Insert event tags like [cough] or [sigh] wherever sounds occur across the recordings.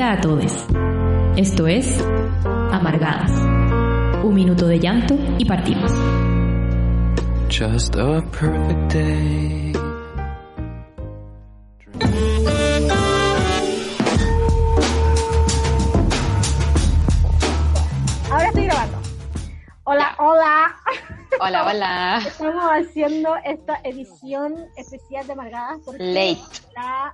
Hola a todos. Esto es Amargadas. Un minuto de llanto y partimos. Just a perfect day. Ahora estoy grabando. Hola, hola. Hola, [laughs] hola. Estamos haciendo esta edición especial de Amargadas porque Late. la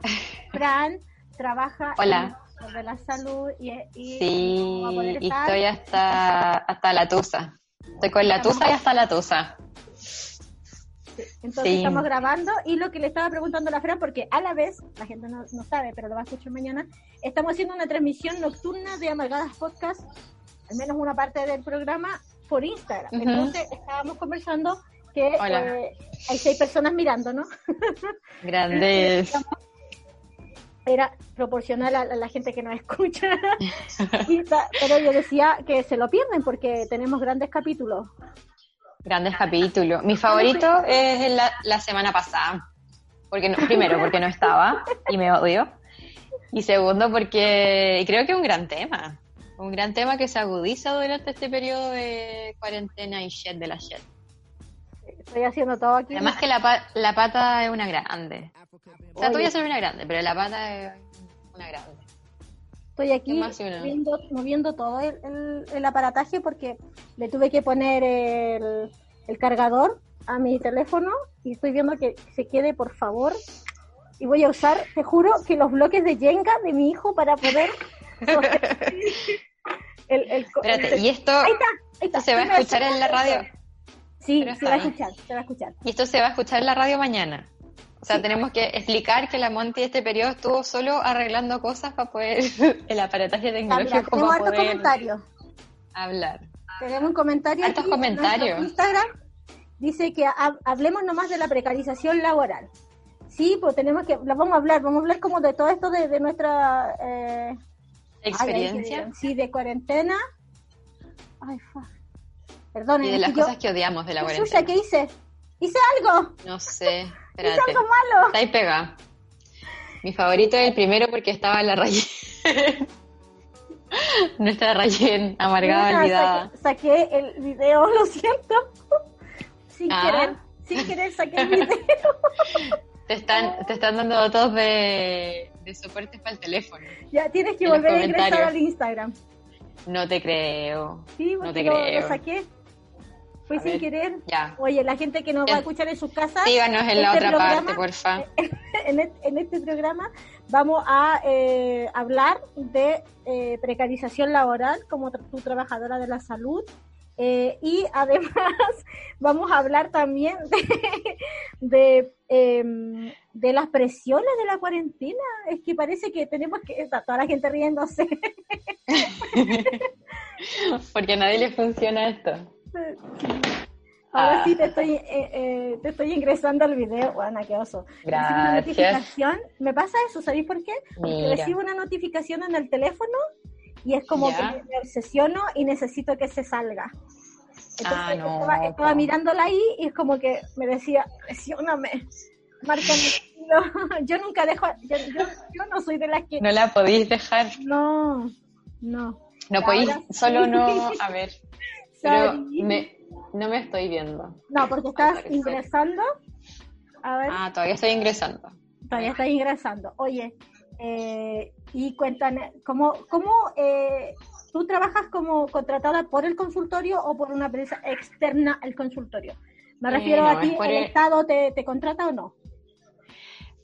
Fran trabaja Hola. De la salud y, y Sí, no va a poder y estar. estoy hasta, hasta la tusa. Estoy con la tusa y hasta la tusa. Entonces sí. estamos grabando y lo que le estaba preguntando a la Fran, porque a la vez, la gente no, no sabe, pero lo va a escuchar mañana, estamos haciendo una transmisión nocturna de Amargadas Podcast, al menos una parte del programa, por Instagram. Entonces estábamos conversando que eh, hay seis personas mirando, ¿no? [laughs] Grandes. Era proporcional a, la gente que nos escucha. [laughs] Pero yo decía que se lo pierden porque tenemos grandes capítulos. Grandes capítulos. Mi favorito es la, la semana pasada. Porque no, primero, porque no estaba y me odio. Y segundo, porque creo que es un gran tema. Un gran tema que se agudiza durante este periodo de cuarentena y shit de la shit. Estoy haciendo todo aquí. Además que la, pa- la pata es una grande. O sea, tú voy a ser una grande, pero la pata es una grande. Estoy aquí ¿Qué más, Yuna? moviendo, todo el, el- el aparataje porque le tuve que poner el, el cargador a mi teléfono y estoy viendo que se quede, por favor. Y voy a usar, te juro, que los bloques de Jenga de mi hijo para poder... [laughs] el, el, Espérate, el- y esto, Ahí está, ahí está. esto se va a escuchar en la radio. Sí, Pero se va a escuchar, se va a escuchar. Y esto se va a escuchar en la radio mañana. O sea, Sí. tenemos que explicar que la Monty este periodo estuvo solo arreglando cosas para poder, [laughs] el aparataje tecnológico tenemos para hartos comentarios. hablar. Tenemos un comentario Hartos aquí en comentarios. Instagram. Dice que ha- hablemos nomás de la precarización laboral. Sí, pues tenemos que, la vamos a hablar, vamos a hablar como de todo esto de, de nuestra eh, ay, Experiencia sí, de cuarentena. Ay, fa. Y de las cosas que odiamos de la cuarentena. ¿qué hice? ¿Hice algo? No sé, [laughs] ¿Hice espérate. algo malo? Está ahí pega. Mi favorito es el primero porque estaba en la Rayen. [laughs] Nuestra Rayen, amargada, Mira, olvidada. Saqué, saqué el video, [laughs] lo siento. Sin Ah. querer, sin querer saqué el video. Te están, te están dando datos de, de soporte para el teléfono. ya tienes que volver a ingresar al Instagram. No te creo. Sí, No te lo, lo creo. saqué. Fue A sin querer. Ya. Oye, la gente que nos va a escuchar en sus casas, Síganos en la este otra programa- parte, porfa. [laughs] en, et- en este programa vamos a eh, hablar de eh, precarización laboral como tu trabajadora de la salud. eh, y además [laughs] vamos a hablar también de, [laughs] de, em, de las presiones de la cuarentena. Es que parece que tenemos que... Está toda la gente riéndose. Porque a nadie le funciona esto. Ahora Ah. sí te estoy, eh, eh, te estoy ingresando al video. Bueno, qué oso. Una Gracias. notificación. Me pasa eso, ¿sabéis por qué? Porque Mira. recibo una notificación en el teléfono y es como Ya. que me obsesiono y necesito que se salga. Entonces, Ah, no, estaba, mirándola ahí y es como que me decía, presióname, márcame. [laughs] Yo nunca dejo, yo, yo, yo no soy de las que... No la podéis dejar. No, no. No podéis, solo no. [laughs] A ver. Pero Sorry. me, no me estoy viendo. No, porque estás ingresando. A ver. Ah, todavía estoy ingresando. Todavía estás ingresando. Oye, eh, y cuéntame, ¿cómo, cómo eh, tú trabajas como contratada por el consultorio o por una empresa externa al consultorio? Me Eh, refiero no, a ti, ¿el el- Estado te, te contrata o no?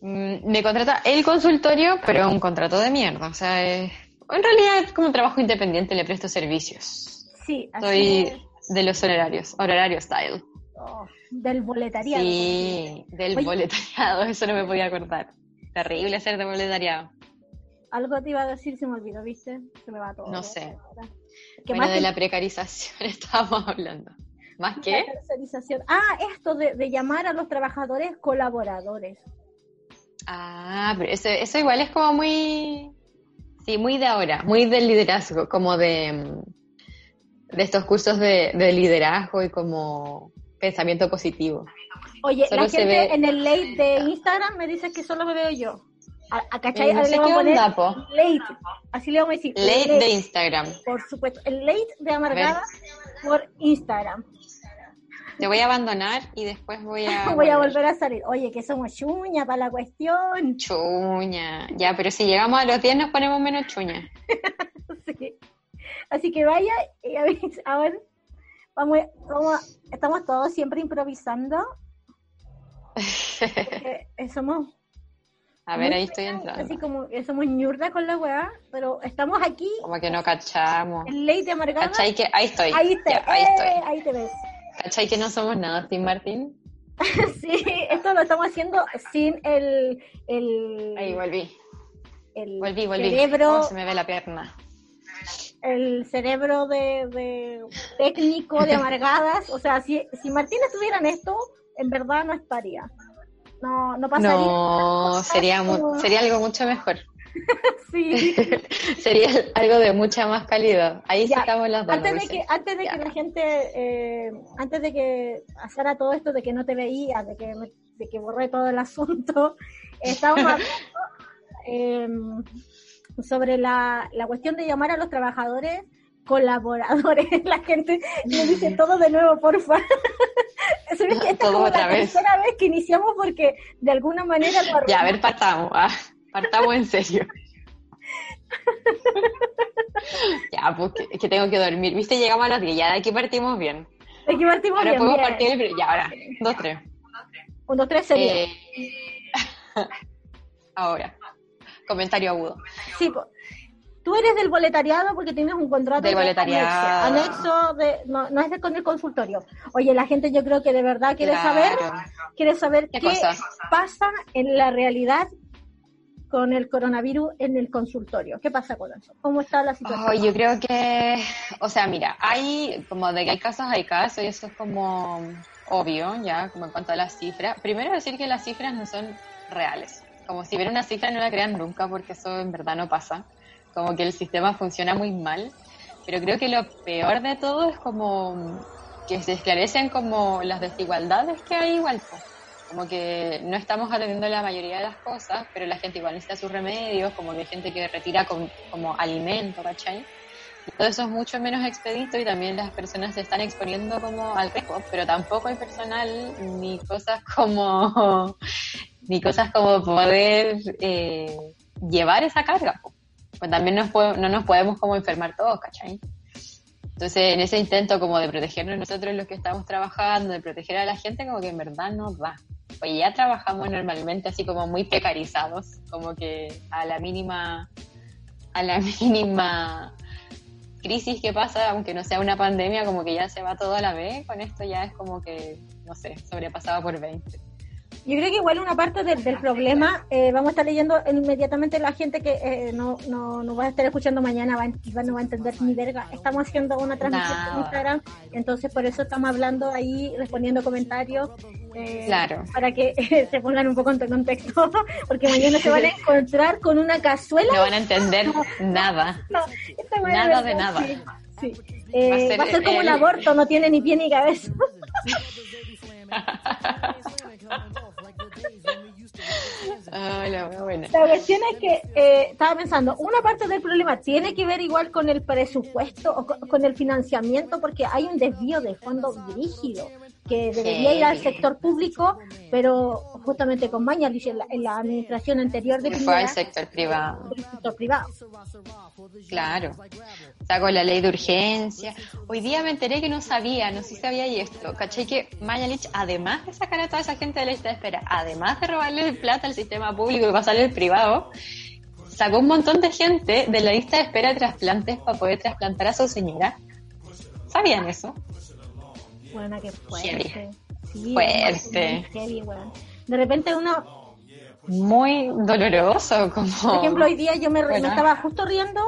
Mm, Me contrata el consultorio, pero un contrato de mierda. O sea, en realidad es como un trabajo independiente, le presto servicios. Sí, así Soy es. de los honorarios, honorario style. Oh, del boletariado. Sí, del Oye. boletariado, [laughs] eso no me podía acordar. Terrible ser de boletariado. Algo te iba a decir, se me olvidó, ¿viste? Se me va todo. No sé. ¿Qué Bueno, más de la precarización [laughs] estábamos hablando. ¿Más la qué? tercerización? Ah, esto de, de llamar a los trabajadores colaboradores. Ah, pero eso, eso igual es como muy, sí, muy de ahora, muy del liderazgo, como de, mm, de estos cursos de, de liderazgo y como pensamiento positivo. Oye, Solo la gente ve- en el late de Instagram me dice que solo me veo yo. A, a- ¿Cachai? Eh, no sé qué onda, po. late. Así le vamos a decir. Late de Instagram. Por supuesto. El late de Amargada por Instagram. Te voy a abandonar y después voy a. [laughs] Voy a volver a salir. Oye, que somos chuña para la cuestión. Chuña. Ya, pero si llegamos a los 10 nos ponemos menos chuña. [laughs] Sí. Así que vaya y [laughs] a ver, a ver, vamos, estamos todos siempre improvisando. eh, [laughs] somos A ver, ahí estoy así entrando. como que somos ñurda con la weá, pero estamos aquí Como que no cachamos. ley de amargada. ¿Cachai que ahí estoy? Ahí, te, Ya, ahí eh, estoy. ahí te ves. ¿Cachai que no somos nada, Tim Martín? [laughs] Sí, esto lo estamos haciendo sin el, el, Ahí volví. el Volví, volví. cerebro, Oh, se me ve la pierna. El cerebro de, de técnico de amargadas. O sea, si, si Martín estuviera en esto, en verdad no estaría. No, no pasaría. No, sería, mu- sería algo mucho mejor. [laughs] Sí. [laughs] sería algo de mucha más calidad. Ahí Ya, estamos las dos. Antes de que, antes de Ya. que la gente, eh, antes de que pasara todo esto de que no te veía, de que, me- de que borré todo el asunto, [laughs] estábamos hablando eh, sobre la, la cuestión de llamar a los trabajadores colaboradores. [laughs] La gente me dice todo de nuevo, porfa. [laughs] Esta es como otra la vez. tercera vez que iniciamos porque de alguna manera Ya, a ver, partamos. ah, partamos en serio. [laughs] ya, pues que, que tengo que dormir. Viste, llegamos a las 10, ya de aquí partimos bien. Aquí partimos Ahora bien, podemos bien. partir el... Ya, ahora. Dos, tres. Un, dos, tres, sería. Eh, ahora. Comentario agudo. Sí, tú eres del boletariado porque tienes un contrato Del de boletariado. anexo, anexo de, no, no es de con el consultorio. Oye, la gente yo creo que de verdad quiere Claro. saber, quiere saber ¿Qué qué, pasa en la realidad con el coronavirus en el consultorio. ¿Qué pasa con eso? ¿Cómo está la situación? Oh, yo creo que, o sea, mira, hay como de que hay casos, hay casos, y eso es como obvio, ya, como en cuanto a las cifras. Primero decir que las cifras no son reales. Como si ven una cifra no la crean nunca, porque eso en verdad no pasa. Como que el sistema funciona muy mal. Pero creo que lo peor de todo es como que se esclarecen como las desigualdades que hay igual. Como que no estamos atendiendo la mayoría de las cosas, pero la gente igual necesita sus remedios, como que hay gente que retira con, como alimento, ¿cachai? Todo eso es mucho menos expedito y también las personas se están exponiendo como al riesgo, pero tampoco hay personal ni cosas como [laughs] ni cosas como poder eh, llevar esa carga. Pues también nos no nos podemos como enfermar todos, ¿cachai? Entonces, en ese intento como de protegernos nosotros los que estamos trabajando, de proteger a la gente, como que en verdad no va. Pues ya trabajamos normalmente así como muy precarizados, como que a la mínima, a la [laughs] mínima crisis que pasa, aunque no sea una pandemia, como que ya se va todo a la vez, con esto ya es como que, no sé, sobrepasado por 20. Yo creo que igual una parte del, del problema, eh, vamos a estar leyendo inmediatamente la gente que eh, no, no, no va a estar escuchando mañana, va, no va a entender ni verga. Estamos haciendo una transmisión en Instagram, entonces por eso estamos hablando ahí, respondiendo comentarios. Eh, Claro. Para que [laughs] se pongan un poco en contexto, [laughs] porque mañana se van a encontrar con una cazuela. No van a entender [laughs] nada. No, Nada de nada. sí, sí. Eh, Va va, a ser como el- un aborto, no tiene ni pie ni cabeza. La wea buena. La cuestión es que eh, estaba pensando, una parte del problema tiene que ver igual con el presupuesto o con, con el financiamiento, porque hay un desvío de fondos rígido que debería ir al Sí. sector público, pero justamente con Mañalich en la, en la administración anterior de fue al sector privado. del sector privado. Claro. Sacó la ley de urgencia. Hoy día me enteré que no sabía, no sé si sabía y esto. Caché que Mañalich, además de sacar a toda esa gente de la lista de espera, además de robarle plata al sistema público y pasarle al privado, sacó un montón de gente de la lista de espera de trasplantes para poder trasplantar a su señora. ¿Sabían eso? Bueno, qué fuerte. Sí, Fuerte. heavy. De repente uno, Muy doloroso, como... Por ejemplo, hoy día yo me, me estaba justo riendo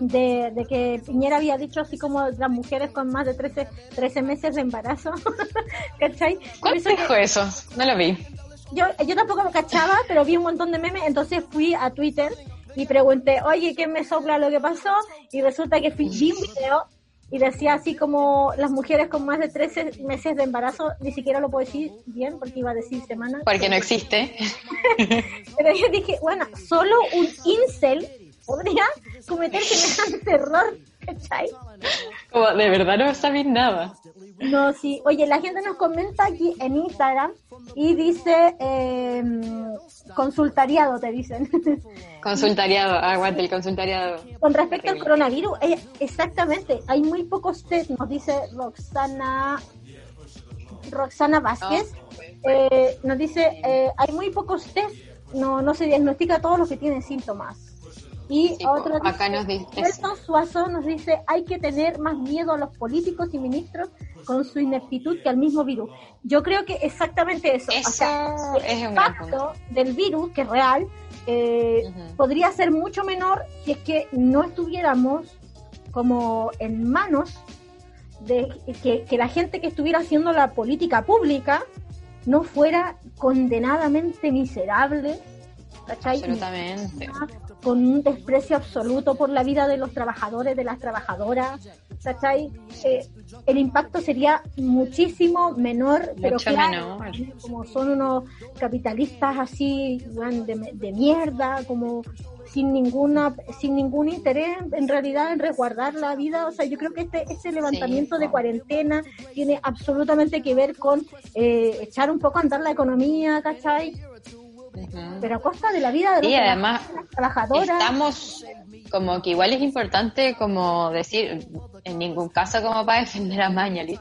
de, de que Piñera había dicho así como las mujeres con más de 13, 13 meses de embarazo. [laughs] ¿Cachai? ¿Cuál dijo eso? No lo vi. yo, yo tampoco me cachaba, pero vi un montón de memes, entonces fui a Twitter y pregunté, oye, ¿qué me sopla lo que pasó? Y resulta que fui, vi un video y decía así como las mujeres con más de 13 meses de embarazo, ni siquiera lo puedo decir bien porque iba a decir semana. Porque no existe. [laughs] Pero yo dije, bueno, solo un incel podría cometer semejante error, ¿cachai? Como de verdad no sabéis nada. No, sí. Oye, la gente nos comenta aquí en Instagram y dice eh, consultariado, te dicen. [laughs] Consultariado, aguante el consultariado. Con respecto al coronavirus, eh, exactamente, hay muy pocos test, nos dice Roxana Roxana Vázquez. Eh, nos dice, eh, hay muy pocos test, no, no se diagnostica a todos los que tienen síntomas. Y Sí, otro acá dice, nos dice Nelson Suazo nos dice, hay que tener más miedo a los políticos y ministros con su ineptitud que al mismo virus. Yo creo que exactamente eso. O Eso sea, es el impacto del virus, que es real, eh, podría ser mucho menor si es que no estuviéramos como en manos de que, que la gente que estuviera haciendo la política pública no fuera condenadamente miserable, ¿cachai? absolutamente. Con un desprecio absoluto por la vida de los trabajadores, de las trabajadoras, ¿cachai? Eh, el impacto sería muchísimo menor, pero claro, menor. como son unos capitalistas así de, de mierda, como sin ninguna sin ningún interés en realidad en resguardar la vida, o sea, yo creo que este este levantamiento de cuarentena tiene absolutamente que ver con eh, echar un poco a andar la economía, ¿cachai? Pero a costa de la vida de los Sí, además, trabajadoras. Estamos como que igual es importante como decir, en ningún caso como para defender a Mañalich,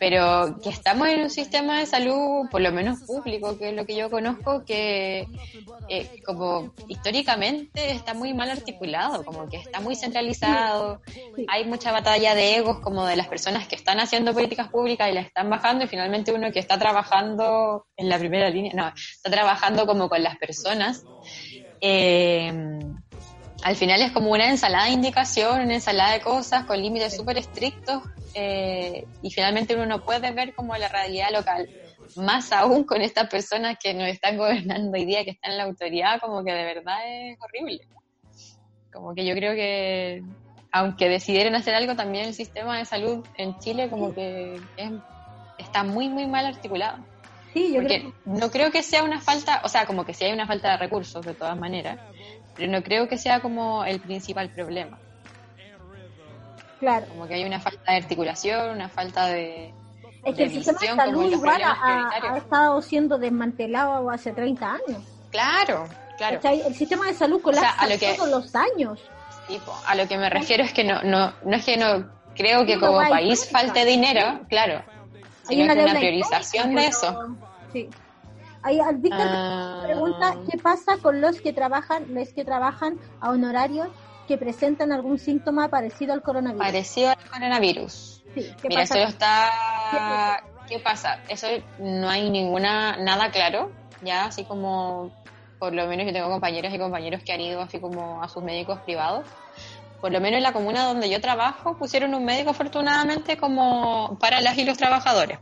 pero que estamos en un sistema de salud, por lo menos público, que es lo que yo conozco, que eh, como históricamente está muy mal articulado, como que está muy centralizado, hay mucha batalla de egos como de las personas que están haciendo políticas públicas y las están bajando y finalmente uno que está trabajando en la primera línea, no, está trabajando como con las personas. Eh, al final es como una ensalada de indicación, una ensalada de cosas con límites súper estrictos eh, y finalmente uno no puede ver como la realidad local. Más aún con estas personas que nos están gobernando hoy día, que están en la autoridad, como que de verdad es horrible. Como que yo creo que, aunque decidieran hacer algo, también el sistema de salud en Chile como que es- está muy, muy mal articulado. Sí, yo Porque creo no creo que sea una falta, o sea, como que sí hay una falta de recursos de todas maneras, pero no creo que sea como el principal problema. claro. Como que hay una falta de articulación, una falta de... Es que de el sistema de salud igual ha, estado siendo desmantelado hace 30 años. Claro, claro. ¿cachai? El sistema de salud sea, colapsa a lo que- todos los años. Tipo, a lo que me refiero es que no, no, no es que no creo que como país falte dinero, claro, Hay una priorización de eso. Sí. Ahí, al Víctor Ah. pregunta qué pasa con los que trabajan, los que trabajan a honorarios que presentan algún síntoma parecido al coronavirus. Parecido al coronavirus. Sí, ¿qué Mira, pasa? eso está... ¿Qué pasa? Eso no hay ninguna, nada claro, ya, así como, por lo menos yo tengo compañeras y compañeros que han ido así como a sus médicos privados. Por lo menos en la comuna donde yo trabajo pusieron un médico afortunadamente como para las y los trabajadores.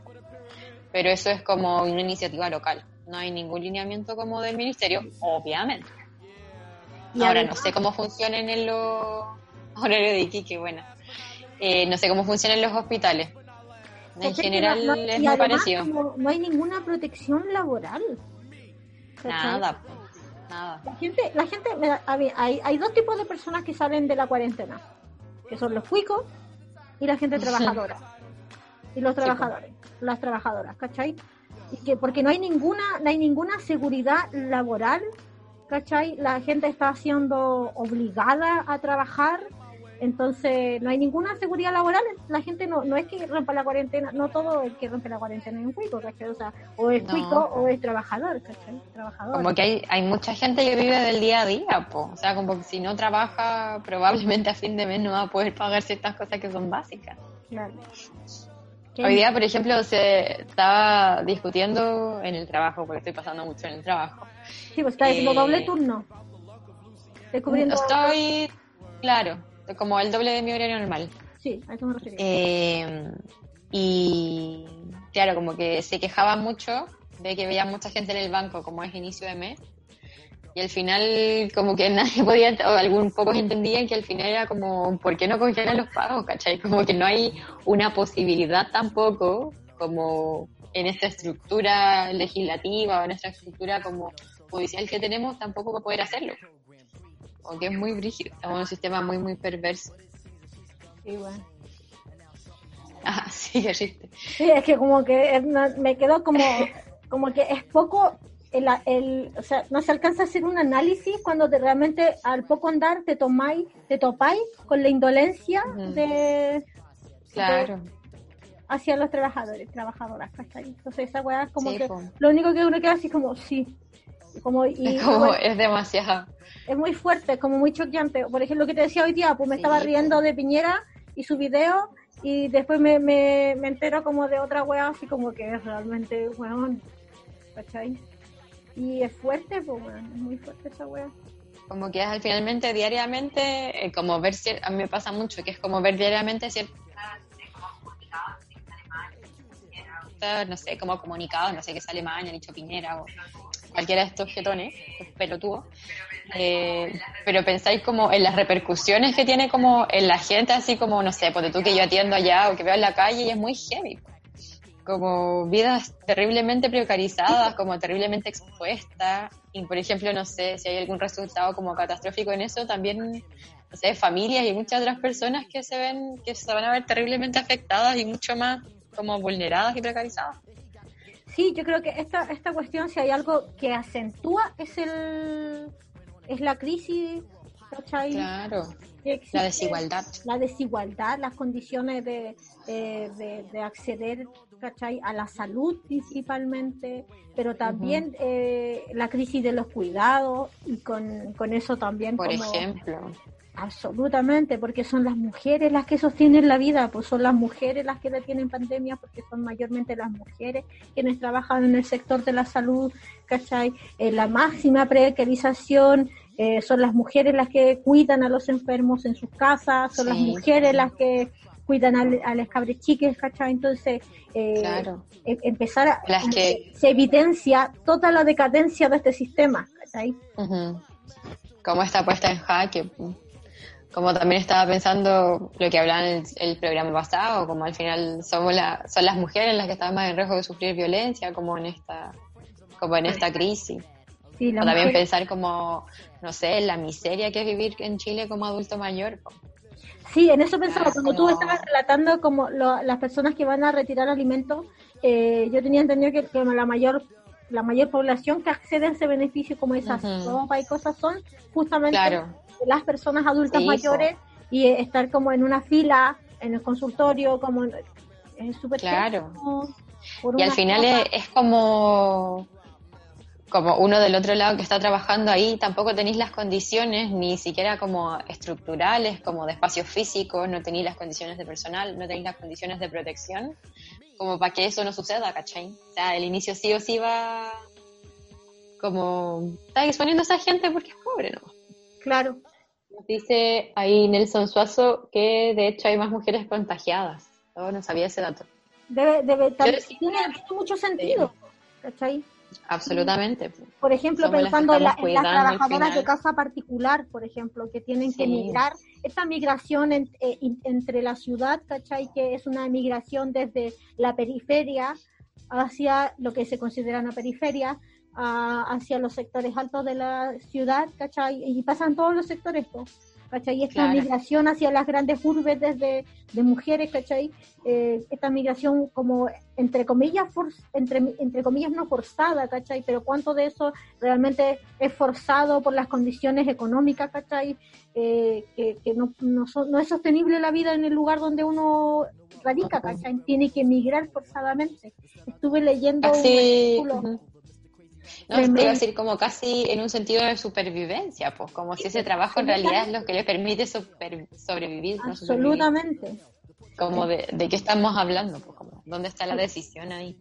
Pero eso es como una iniciativa local. No hay ningún lineamiento como del ministerio, obviamente. Y Ahora no sé cómo funcionan en los horarios de Iquique, bueno. Eh, no sé cómo funcionan en los hospitales. En general no- es muy parecido. no hay ninguna protección laboral. Nada, nada. La gente, la gente, a ver, hay, hay dos tipos de personas que salen de la cuarentena, que son los cuicos y la gente [laughs] trabajadora. Y los trabajadores, las trabajadoras, ¿cachai? Que porque no hay ninguna, no hay ninguna seguridad laboral, ¿cachai? La gente está siendo obligada a trabajar, entonces no hay ninguna seguridad laboral, la gente no, no es que rompa la cuarentena, no todo el que rompe la cuarentena es un cuico, ¿cachai? O sea, o es No. cuico o es trabajador, ¿cachai? Trabajador. Como que hay, hay mucha gente que vive del día a día, po. o sea, como que si no trabaja, probablemente a fin de mes no va a poder pagar ciertas cosas que son básicas. Claro. ¿Qué? Hoy día, por ejemplo, se estaba discutiendo en el trabajo, porque estoy pasando mucho en el trabajo. Sí, pues está haciendo Eh, doble turno. Descubriendo. Estoy, claro, como el doble de mi horario normal. Sí, a eso me refería. Eh, y claro, como que se quejaba mucho de que veía mucha gente en el banco como es inicio de mes Y al final, como que [laughs] nadie podía, o algún pocos entendían que al final era como, ¿por qué no congelan los pagos? ¿Cachai? Como que no hay una posibilidad tampoco, como en esta estructura legislativa o en esta estructura como judicial que tenemos, tampoco para poder hacerlo. Porque es muy brígido, estamos en un sistema muy, muy perverso. Bueno. Ah, [laughs] sí, existe. Sí, es que como que me quedó como, como que es poco, el, el, o sea, no se alcanza a hacer un análisis cuando de realmente al poco andar te tomáis, te topáis con la indolencia de Claro. hacia los trabajadores, trabajadoras, ¿cachai? Entonces esa weá es como Sí, que po. lo único que uno queda así como sí. Como, y, Es como, bueno, es demasiado. es muy fuerte, como muy choqueante. Por ejemplo, lo que te decía hoy día, pues me Sí, estaba po. riendo de Piñera y su video y después me, me, me entero como de otra wea así como que es realmente weón, ¿cachai? Y es fuerte, pues es muy fuerte esa wea. Como que es al finalmente, diariamente, eh, como ver, cier- a mí me pasa mucho, que es como ver diariamente ciertas, no sé, como comunicados, no sé, que sale mal, han dicho Piñera o cualquiera de estos jetones, estos pelotudos, eh, pero pensáis como en las repercusiones que tiene como en la gente, así como, no sé, porque tú que yo atiendo allá o que veo en la calle y es muy heavy. Como vidas terriblemente precarizadas, como terriblemente expuestas. Y por ejemplo, no sé si hay algún resultado como catastrófico en eso, también, no sé, familias y muchas otras personas que se ven, que se van a ver terriblemente afectadas y mucho más como vulneradas y precarizadas. Sí, yo creo que esta, esta cuestión, si hay algo que acentúa, es el es la crisis, ¿cachai? Claro, existe. la desigualdad. la desigualdad, las condiciones de, de, de- de acceder ¿cachai? a la salud principalmente, pero también eh, la crisis de los cuidados y con, con eso también Por como ejemplo. absolutamente, porque son las mujeres las que sostienen la vida, pues son las mujeres las que detienen pandemia, porque son mayormente las mujeres quienes trabajan en el sector de la salud, ¿cachai? Eh, la máxima precarización eh, son las mujeres las que cuidan a los enfermos en sus casas, son las Sí. mujeres las que cuidan al- a, las cabres chiques, ¿cachai? Entonces, eh, Claro. em- empezar a... Las que- Se evidencia toda la decadencia de este sistema, ¿cachai? Como está puesta en jaque. Como también estaba pensando lo que hablaba en el, el programa pasado, como al final somos la, son las mujeres las que están más en riesgo de sufrir violencia, como en esta, como en esta crisis. Sí, O también mujer- pensar como, no sé, la miseria que es vivir en Chile como adulto mayor. Sí, en eso pensaba, cuando tú estabas relatando como lo- las personas que van a retirar alimentos, eh, yo tenía entendido que, que la mayor la mayor población que accede a ese beneficio como esas ropa y cosas son justamente Claro. las personas adultas Sí, mayores y eh, estar como en una fila en el consultorio como es súper Claro. Y al final es como, como uno del otro lado que está trabajando ahí, tampoco tenéis las condiciones, ni siquiera como estructurales, como de espacios físicos, no tenéis las condiciones de personal, no tenéis las condiciones de protección, como para que eso no suceda, ¿cachai? O sea, el inicio sí o sí va como, está exponiendo a esa gente porque es pobre, ¿no? claro Nos dice ahí Nelson Suazo que de hecho hay más mujeres contagiadas. Yo no sabía ese dato. debe debe también- tiene, tiene mucho sentido ¿cachai? Absolutamente. por ejemplo, Somos las que pensando en, la- estamos en las trabajadoras de casa particular, por ejemplo, que tienen que migrar, esta migración en- eh, entre la ciudad, ¿cachai? Que es una migración desde la periferia hacia lo que se considera una periferia, a- hacia los sectores altos de la ciudad, ¿cachai? Y pasan todos los sectores, po, ¿cachai? Esta Claro. migración hacia las grandes urbes desde de mujeres, ¿cachai? Eh, esta migración como entre comillas for- entre, entre comillas no forzada, ¿cachai? Pero cuánto de eso realmente es forzado por las condiciones económicas, ¿cachai? Eh, que que no, no, no es sostenible la vida en el lugar donde uno radica, ¿cachai? Tiene que emigrar forzadamente. Estuve leyendo un Casi. artículo. No, te iba a decir como casi en un sentido de supervivencia, pues como si ese trabajo en realidad es lo que le permite sobrevivir, no sobrevivir. absolutamente. Como de, de qué estamos hablando, pues como dónde está la decisión ahí.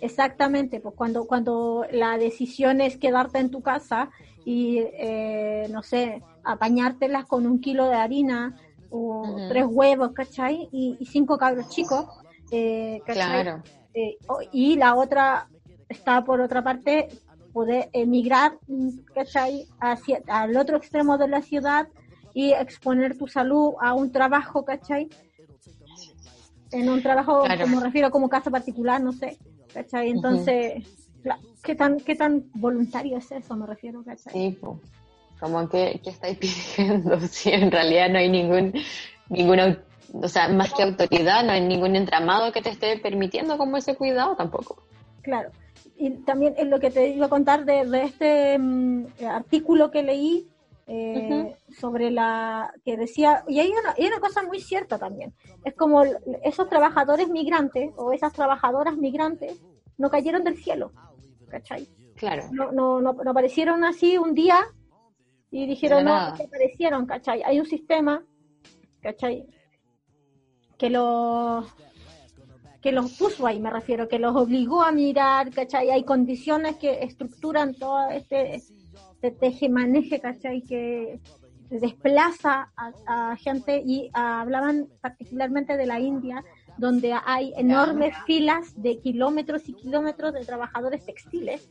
Exactamente, pues cuando, cuando la decisión es quedarte en tu casa y, eh, no sé, apañártelas con un kilo de harina o tres huevos, ¿cachai? Y, y cinco cabros chicos, eh, ¿cachai? Claro. Eh, y la otra está por otra parte poder emigrar, ¿cachai? Hacia, al otro extremo de la ciudad y exponer tu salud a un trabajo, ¿cachai? En un trabajo, Claro. como refiero, como caso particular, no sé, ¿cachai? Entonces, la- ¿qué tan qué tan voluntario es eso? Me refiero, ¿cachai? Sí, como que, que estáis [laughs] pidiendo, si en realidad no hay ningún, ninguna, o sea, más que autoridad, no hay ningún entramado que te esté permitiendo como ese cuidado tampoco. Claro. Y también es lo que te iba a contar de, de este mm, artículo que leí eh, sobre la que decía, y hay una, hay una cosa muy cierta también, es como esos trabajadores migrantes o esas trabajadoras migrantes no cayeron del cielo, ¿cachai? Claro, No, no, no, no aparecieron así un día y dijeron, no, que aparecieron, ¿cachai? Hay un sistema, ¿cachai? Que los que los puso ahí, me refiero, que los obligó a mirar, ¿cachai? Hay condiciones que estructuran todo este, este teje-maneje, ¿cachai? Que desplaza a, a gente y ah, hablaban particularmente de la India, donde hay enormes filas de kilómetros y kilómetros de trabajadores textiles,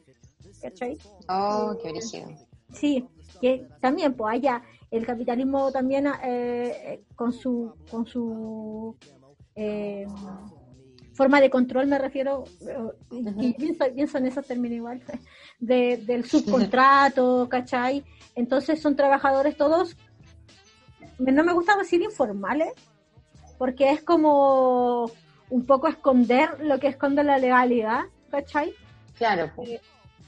¿cachai? oh, qué brígido. Sí, que también pues haya el capitalismo también eh, eh, con su con su eh, forma de control me refiero eh, y pienso, pienso en esos términos igual [laughs] de, del subcontrato, [laughs] ¿cachai? Entonces son trabajadores todos no me gusta decir informales porque es como un poco esconder lo que esconde la legalidad, ¿cachai? Claro.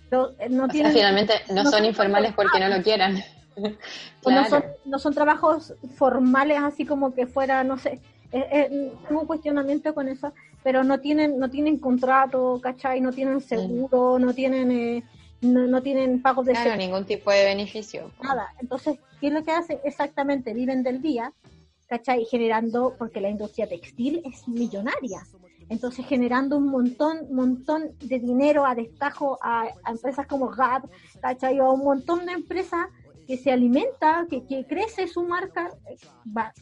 No, eh, no O sea, finalmente no, no son informales porque no lo quieran. [laughs] No, son, no son trabajos formales así como que fuera, no sé, eh, eh, tengo un cuestionamiento con eso, pero no tienen no tienen contrato, ¿cachai? No tienen seguro, no tienen eh, no, no tienen pagos de Claro, ningún tipo de beneficio. nada. Entonces, ¿qué es lo que hacen? Exactamente, viven del día, ¿cachai? Generando, porque la industria textil es millonaria. Entonces, generando un montón, montón de dinero a destajo a, a empresas como Gap, ¿cachai? O a un montón de empresas que se alimenta, que, que crece su marca eh,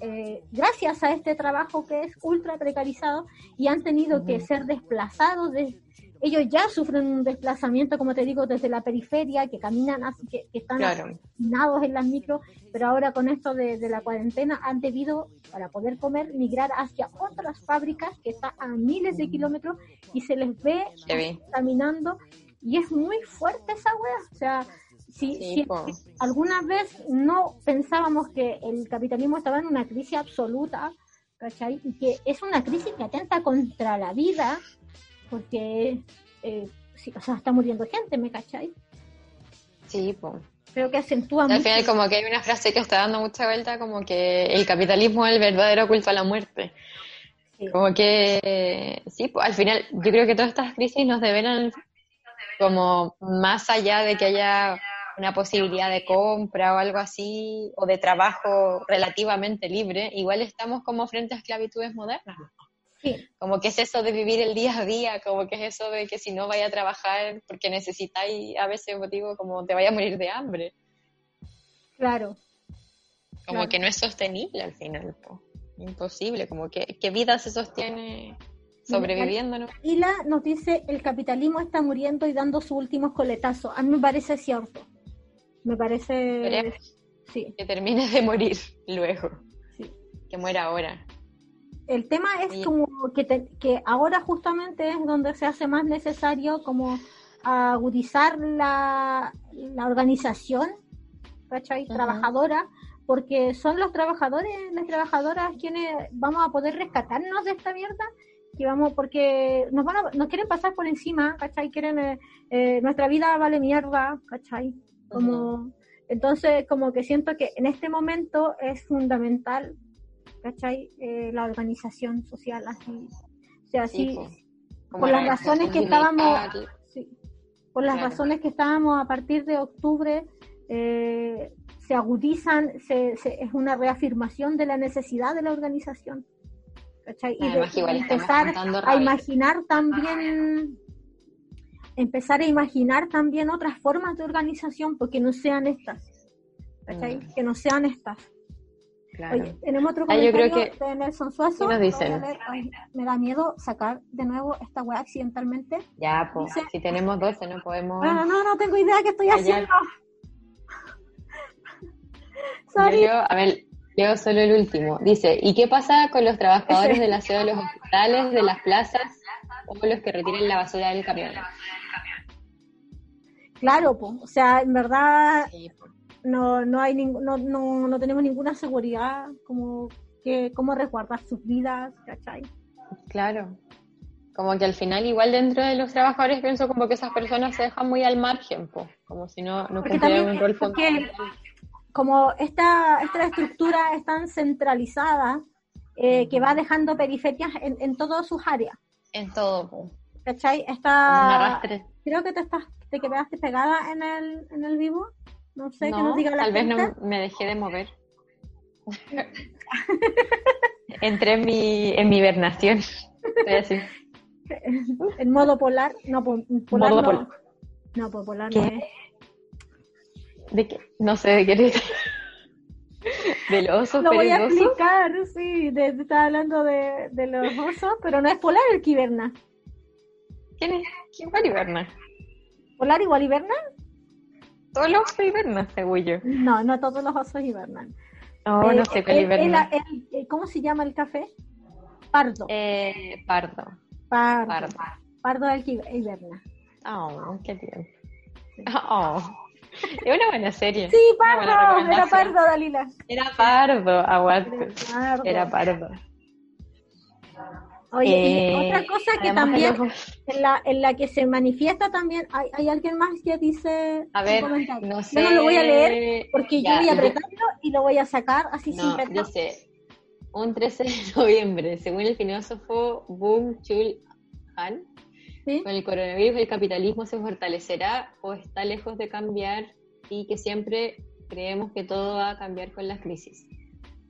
eh, gracias a este trabajo que es ultra precarizado y han tenido que ser desplazados de, ellos ya sufren un desplazamiento, como te digo, desde la periferia, que caminan así, que, que están Claro. en las micros, pero ahora con esto de, de la cuarentena han debido, para poder comer, migrar hacia otras fábricas que están a miles de kilómetros y se les ve caminando y es muy fuerte esa wea. O sea, si, Sí, si po. alguna vez no pensábamos que el capitalismo estaba en una crisis absoluta, ¿cachai? Y que es una crisis que atenta contra la vida, porque, eh, sí, o sea, está muriendo gente, ¿me cachai? Sí, po. Creo que acentúa Al mucho. final como que hay una frase que está dando mucha vuelta como que el capitalismo es el verdadero culto a la muerte. Sí. Como que, sí, pues, al final yo creo que todas estas crisis nos develan como más allá de que haya una posibilidad de compra o algo así, o de trabajo relativamente libre, igual estamos como frente a esclavitudes modernas. Sí, Como que es eso de vivir el día a día, como que es eso de que si no vaya a trabajar porque necesitáis a veces motivo como te vaya a morir de hambre. claro. Como Claro. que no es sostenible al final, po. imposible, como que qué vida se sostiene sobreviviendo, ¿no? Y la nos dice, el capitalismo está muriendo y dando sus últimos coletazos. A mí me parece cierto. Me parece... Esperemos Sí, que termine de morir luego, sí. que muera ahora. El tema es como que, te- que ahora justamente es donde se hace más necesario como agudizar la, la organización, ¿cachai? Trabajadora, porque son los trabajadores, las trabajadoras quienes vamos a poder rescatarnos de esta mierda, que vamos, porque nos van a, nos quieren pasar por encima, ¿cachai? Quieren, eh, eh, nuestra vida vale mierda, ¿cachai? Como, entonces, como que siento que en este momento es fundamental, ¿cachai? Eh, la organización social, así. O sea, Sí, por las la razones que estábamos, sí, por las Claro. razones que estábamos a partir de octubre, eh, se agudizan, se, se- es una reafirmación de la necesidad de la organización. ¿cachai? Y de, empezar a imaginar también, empezar a imaginar también otras formas de organización, porque no sean estas, ¿cachai? Mm. Que no sean estas. Claro. Oye, tenemos otro Ah, yo comentario creo que- de Nelson Suazo. ¿Qué nos dicen? Ay, me da miedo sacar de nuevo esta weá accidentalmente. Ya, pues, Dice- si tenemos 12 no podemos... Bueno, no, no tengo idea qué estoy haciendo. [laughs] Sorry. a ver, leo solo el último. Dice, ¿y qué pasa con los trabajadores del aseo de los hospitales, de las plazas o los que retiran la basura del camión? Claro, pues, o sea, en verdad Sí, po. no, no hay ningún, no, no, no tenemos ninguna seguridad como que cómo resguardar sus vidas, ¿cachai? claro. Como que al final, igual dentro de los trabajadores, pienso como que esas personas se dejan muy al margen, po. como si no, no cumplieran un rol fundamental. como esta, esta estructura es tan centralizada eh, que va dejando periferias en, en todas sus áreas, En todo, po. ¿Cachai? Arrastre. creo que te estás, te quedaste pegada en el, en el vivo, no sé, No, nos diga la tal vez no me dejé de mover. [laughs] Entré en mi, en mi hibernación. Así. [laughs] En modo polar, no, po- polar Modo no. polar. No, pues polar ¿Qué? no es. ¿De qué? No sé de qué eres. Del oso Lo voy a explicar, sí, de- estaba hablando de, de los osos, pero no es polar el que hiberna. ¿Quién es? ¿Quién va a hibernar? ¿Polar igual hiberna? Todos los osos hibernan, según yo. No, no todos los osos hibernan. Eh, no sé cuál el- hiberna. el- el- el- ¿Cómo se llama el café? Pardo. Eh, pardo. Pardo. Pardo. Pardo es el que hiberna. Oh, qué tiempo. Oh. Es una buena serie. Sí, Pardo, era. Pardo, Dalila. Era pardo, aguante. Era Pardo. Era pardo. Oye, Eh, y otra cosa que también, en la, en la que se manifiesta también, hay, hay alguien más que dice A un ver, comentario. no sé. Yo no lo voy a leer porque Ya, yo voy a apretarlo y lo voy a sacar así sin No, apretar. dice, un 13 de [laughs] noviembre, según el filósofo Boom Chul Han, ¿Sí? con el coronavirus el capitalismo se fortalecerá o está lejos de cambiar y que siempre creemos que todo va a cambiar con las crisis.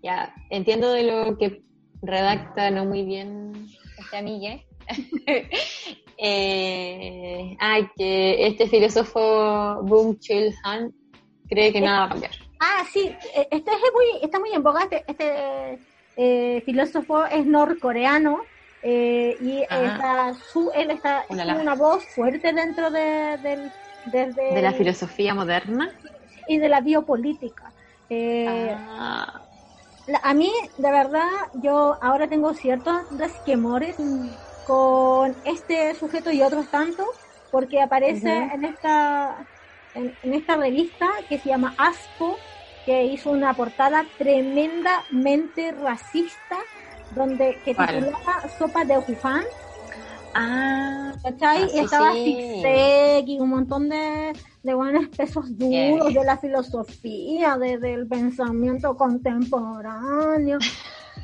Ya, entiendo de lo que redacta no muy bien esta amiga. [laughs] eh, ay, que este filósofo Boom Chul Han cree que nada va a cambiar. Ah, sí, eh, este es muy, está muy en boga, este, este eh, filósofo es norcoreano eh, y Ah. está su, él está Una la- una voz fuerte dentro de, del, desde- De la filosofía moderna. y de la biopolítica. Eh, Ah, la- a mí, de verdad, yo ahora tengo ciertos resquemores con este sujeto y otros tantos, porque aparece en esta en, en esta revista que se llama Aspo, que hizo una portada tremendamente racista, donde que ¿Cuál? titulaba Sopa de Wuhan, ah, ¿cachai? Ah, y estaba sí. Y un montón de, de buenos pesos duros de la filosofía, de- del pensamiento contemporáneo.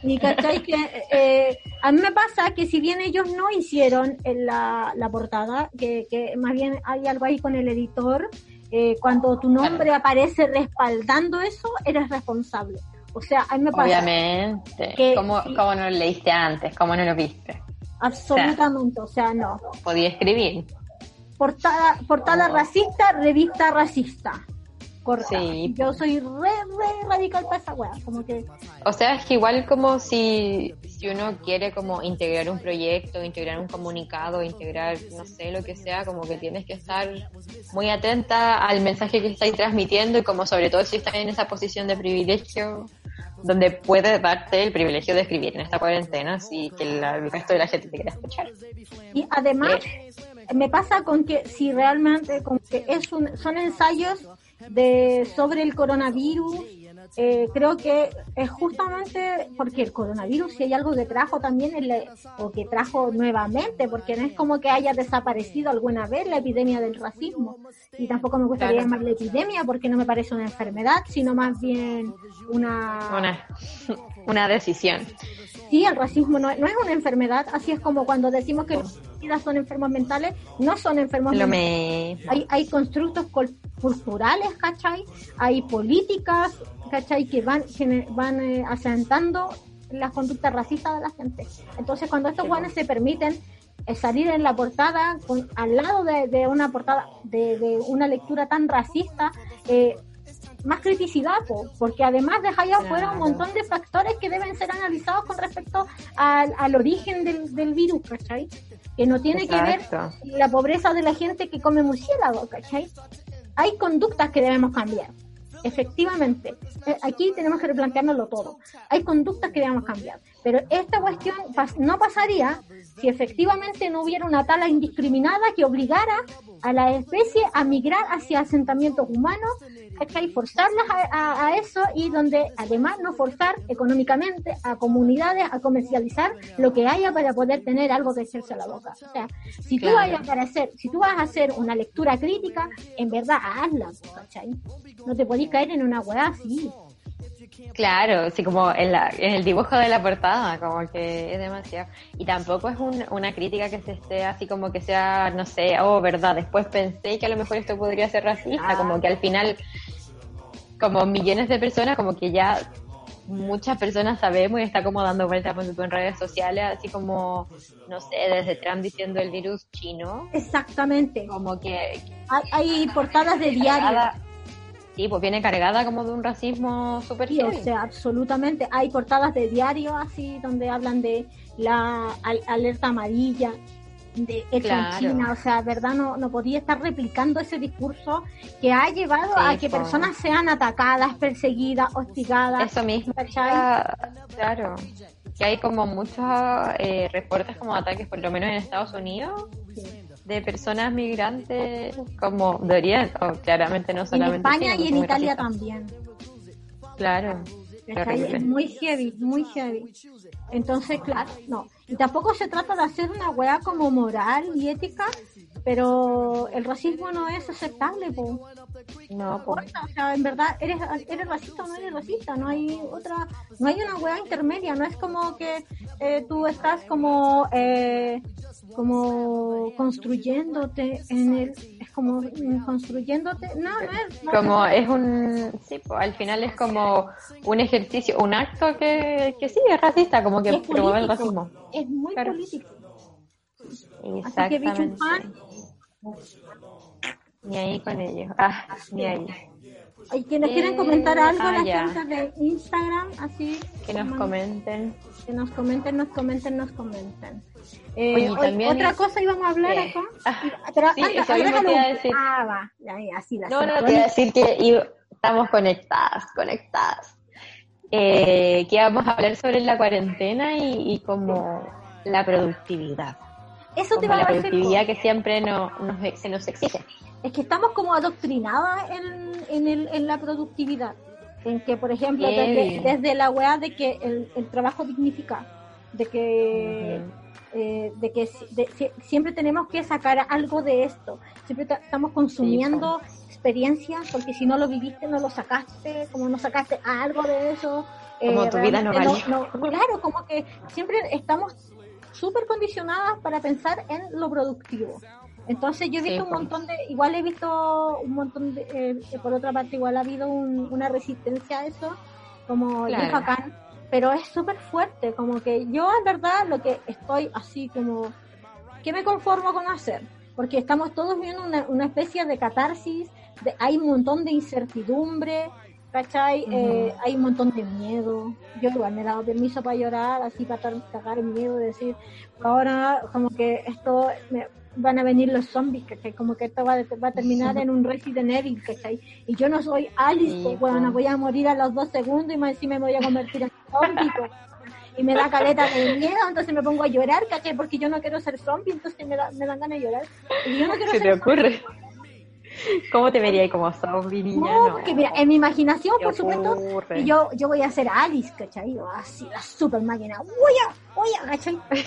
Y cachai que eh, a mí me pasa que si bien ellos no hicieron en la, la portada, que, que más bien hay algo ahí con el editor, eh, cuando tu nombre aparece respaldando eso, eres responsable. O sea, a mí me pasa obviamente. Que- ¿Cómo, ¿Cómo no lo leíste antes? ¿Cómo no lo viste? absolutamente, o sea, no. Podía escribir. Portada, portada Oh. racista, revista racista. Corta. Sí. Yo soy re, re radical para esa wea. Como que, O sea, es que igual como si, si uno quiere como integrar un proyecto, integrar un comunicado, integrar, no sé, lo que sea, como que tienes que estar muy atenta al mensaje que estáis transmitiendo y como sobre todo si estás en esa posición de privilegio, donde puedes darte el privilegio de escribir en esta cuarentena, así que la- el resto de la gente te quiera escuchar. y además, me pasa con que si realmente, con que es un, son ensayos de sobre el coronavirus, eh, creo que es justamente porque el coronavirus, si hay algo que trajo también, es la- o que trajo nuevamente, porque no es como que haya desaparecido alguna vez la epidemia del racismo. Y tampoco me gustaría Claro. llamarle epidemia porque no me parece una enfermedad, sino más bien una... Una, una decisión. Sí, el racismo no, no es una enfermedad, así es como cuando decimos que los suicidas son enfermos mentales, no son enfermos Lo mentales. Hay, hay constructos culturales, ¿cachai? Hay políticas, ¿cachai? Que van, van eh, asentando las conductas racistas de la gente. Entonces, cuando estos guanes se permiten eh, salir en la portada, con, al lado de, de una portada, de, de una lectura tan racista, eh, más criticidad, po, porque además dejáis afuera un montón de factores que deben ser analizados con respecto al, al origen del, del virus, ¿cachai? Que no tiene que ver la pobreza de la gente que come murciélago, ¿cachai? Hay conductas que debemos cambiar. Efectivamente, Eh, aquí tenemos que replanteárnoslo todo. Hay conductas que debemos cambiar, pero esta cuestión no pasaría si efectivamente no hubiera una tala indiscriminada que obligara a la especie a migrar hacia asentamientos humanos, ¿cachai? Forzarlas a, a- a eso y donde además no forzar económicamente a comunidades a comercializar lo que haya para poder tener algo que echarse a la boca. O sea, si tú, Claro. vayas para hacer, si tú vas a hacer una lectura crítica, en verdad hazla, ¿cachai? No te podés caer en una weá así. Claro, sí, como en, la, en el dibujo de la portada, como que es demasiado. Y tampoco es un- una crítica que se esté así como que sea, no sé, oh, verdad, después pensé que a lo mejor esto podría ser racista, Ah. como que al final, como millones de personas, como que ya muchas personas sabemos y está como dando vueltas en redes sociales, así como, no sé, desde Trump diciendo el virus chino, Exactamente. como que Hay, hay portadas de diario. Sí, pues viene cargada como de un racismo súper Sí, o sea, absolutamente. Hay portadas de diario así donde hablan de la al- alerta amarilla, de hecho Claro. en China. O sea, ¿verdad? No, no podía estar replicando ese discurso que ha llevado a que personas sean atacadas, perseguidas, hostigadas. Eso mismo, claro. Que hay como muchos eh, reportes como ataques, por lo menos en Estados Unidos, Sí. De personas migrantes como de Oriente, o claramente no En solamente España China, y en Italia racista. también. Claro. Es muy heavy, muy heavy. Entonces, claro, no. Y tampoco se trata de hacer una weá como moral y ética, pero el racismo no es aceptable, po. No, importa, o sea, en verdad, ¿eres, eres racista o no eres racista, no hay otra, no hay una weá intermedia, no es como que eh, tú estás como, eh, como construyéndote en el, es como construyéndote, no, no es. no como es- un, sí, pues, al final es como un ejercicio, un acto que, que sí es racista, como que promueve el racismo. es muy Claro. político. Así que Exactamente. bicho Ni ahí con ellos. Ah, ni ahí. Hay quienes Eh, quieren comentar algo, ah, la ya. gente de Instagram, así. Que nos comenten. Que nos comenten, nos comenten, nos comenten. Eh, Oye, y también otra es- cosa íbamos a hablar eh, acá. ah, Pero sí, anda, eso mismo déjalo. te iba a decir. Ah, va. Ya, ya, así la No, no, te iba a decir que estamos conectadas, conectadas. Eh, que vamos a hablar sobre la cuarentena y, y como la productividad. Eso te va la a decir. productividad que siempre no, nos- se nos exige. Es que estamos como adoctrinadas en, en, el, en la productividad. En que, por ejemplo, desde, desde la weá de que el, el trabajo dignifica, de que, eh, de que de- si- siempre tenemos que sacar algo de esto. Siempre ta- estamos consumiendo experiencias, porque si no lo viviste, no lo sacaste, como no sacaste algo de eso. eh, Como tu vida no valió. no- claro, como que siempre estamos súper condicionadas para pensar en lo productivo. Entonces yo he visto Sí, un pues. montón de, igual he visto un montón de, eh, por otra parte igual ha habido un- una resistencia a eso, como Claro. dijo acá, pero es súper fuerte, como que yo en verdad lo que estoy así como, ¿qué me conformo con hacer? Porque estamos todos viviendo una, una especie de catarsis, de, hay un montón de incertidumbre, ¿cachai? Eh, hay un montón de miedo. Yo igual me he dado permiso para llorar, así para cagar el miedo, decir, ahora como que esto me- van a venir los zombies, ¿cachai? Como que esto va, a- va a terminar en un Resident Evil, ¿cachai? Y yo no soy Alice, Sí, pues, pues. bueno, voy a morir a los dos segundos y más encima me voy a convertir en zombie, pues. Y me da caleta de miedo, entonces me pongo a llorar, ¿cachai? Porque yo no quiero ser zombie, entonces me, da- me dan ganas de llorar. Y yo no quiero ¿Qué ser te ocurre? ¿Cómo te verías como zombie, niña? No, porque mira, en mi imaginación, ¿Qué por supuesto, yo, yo voy a ser Alice, ¿cachai? Así, la super máquina, voy a, voy a, ¿cachai? [laughs]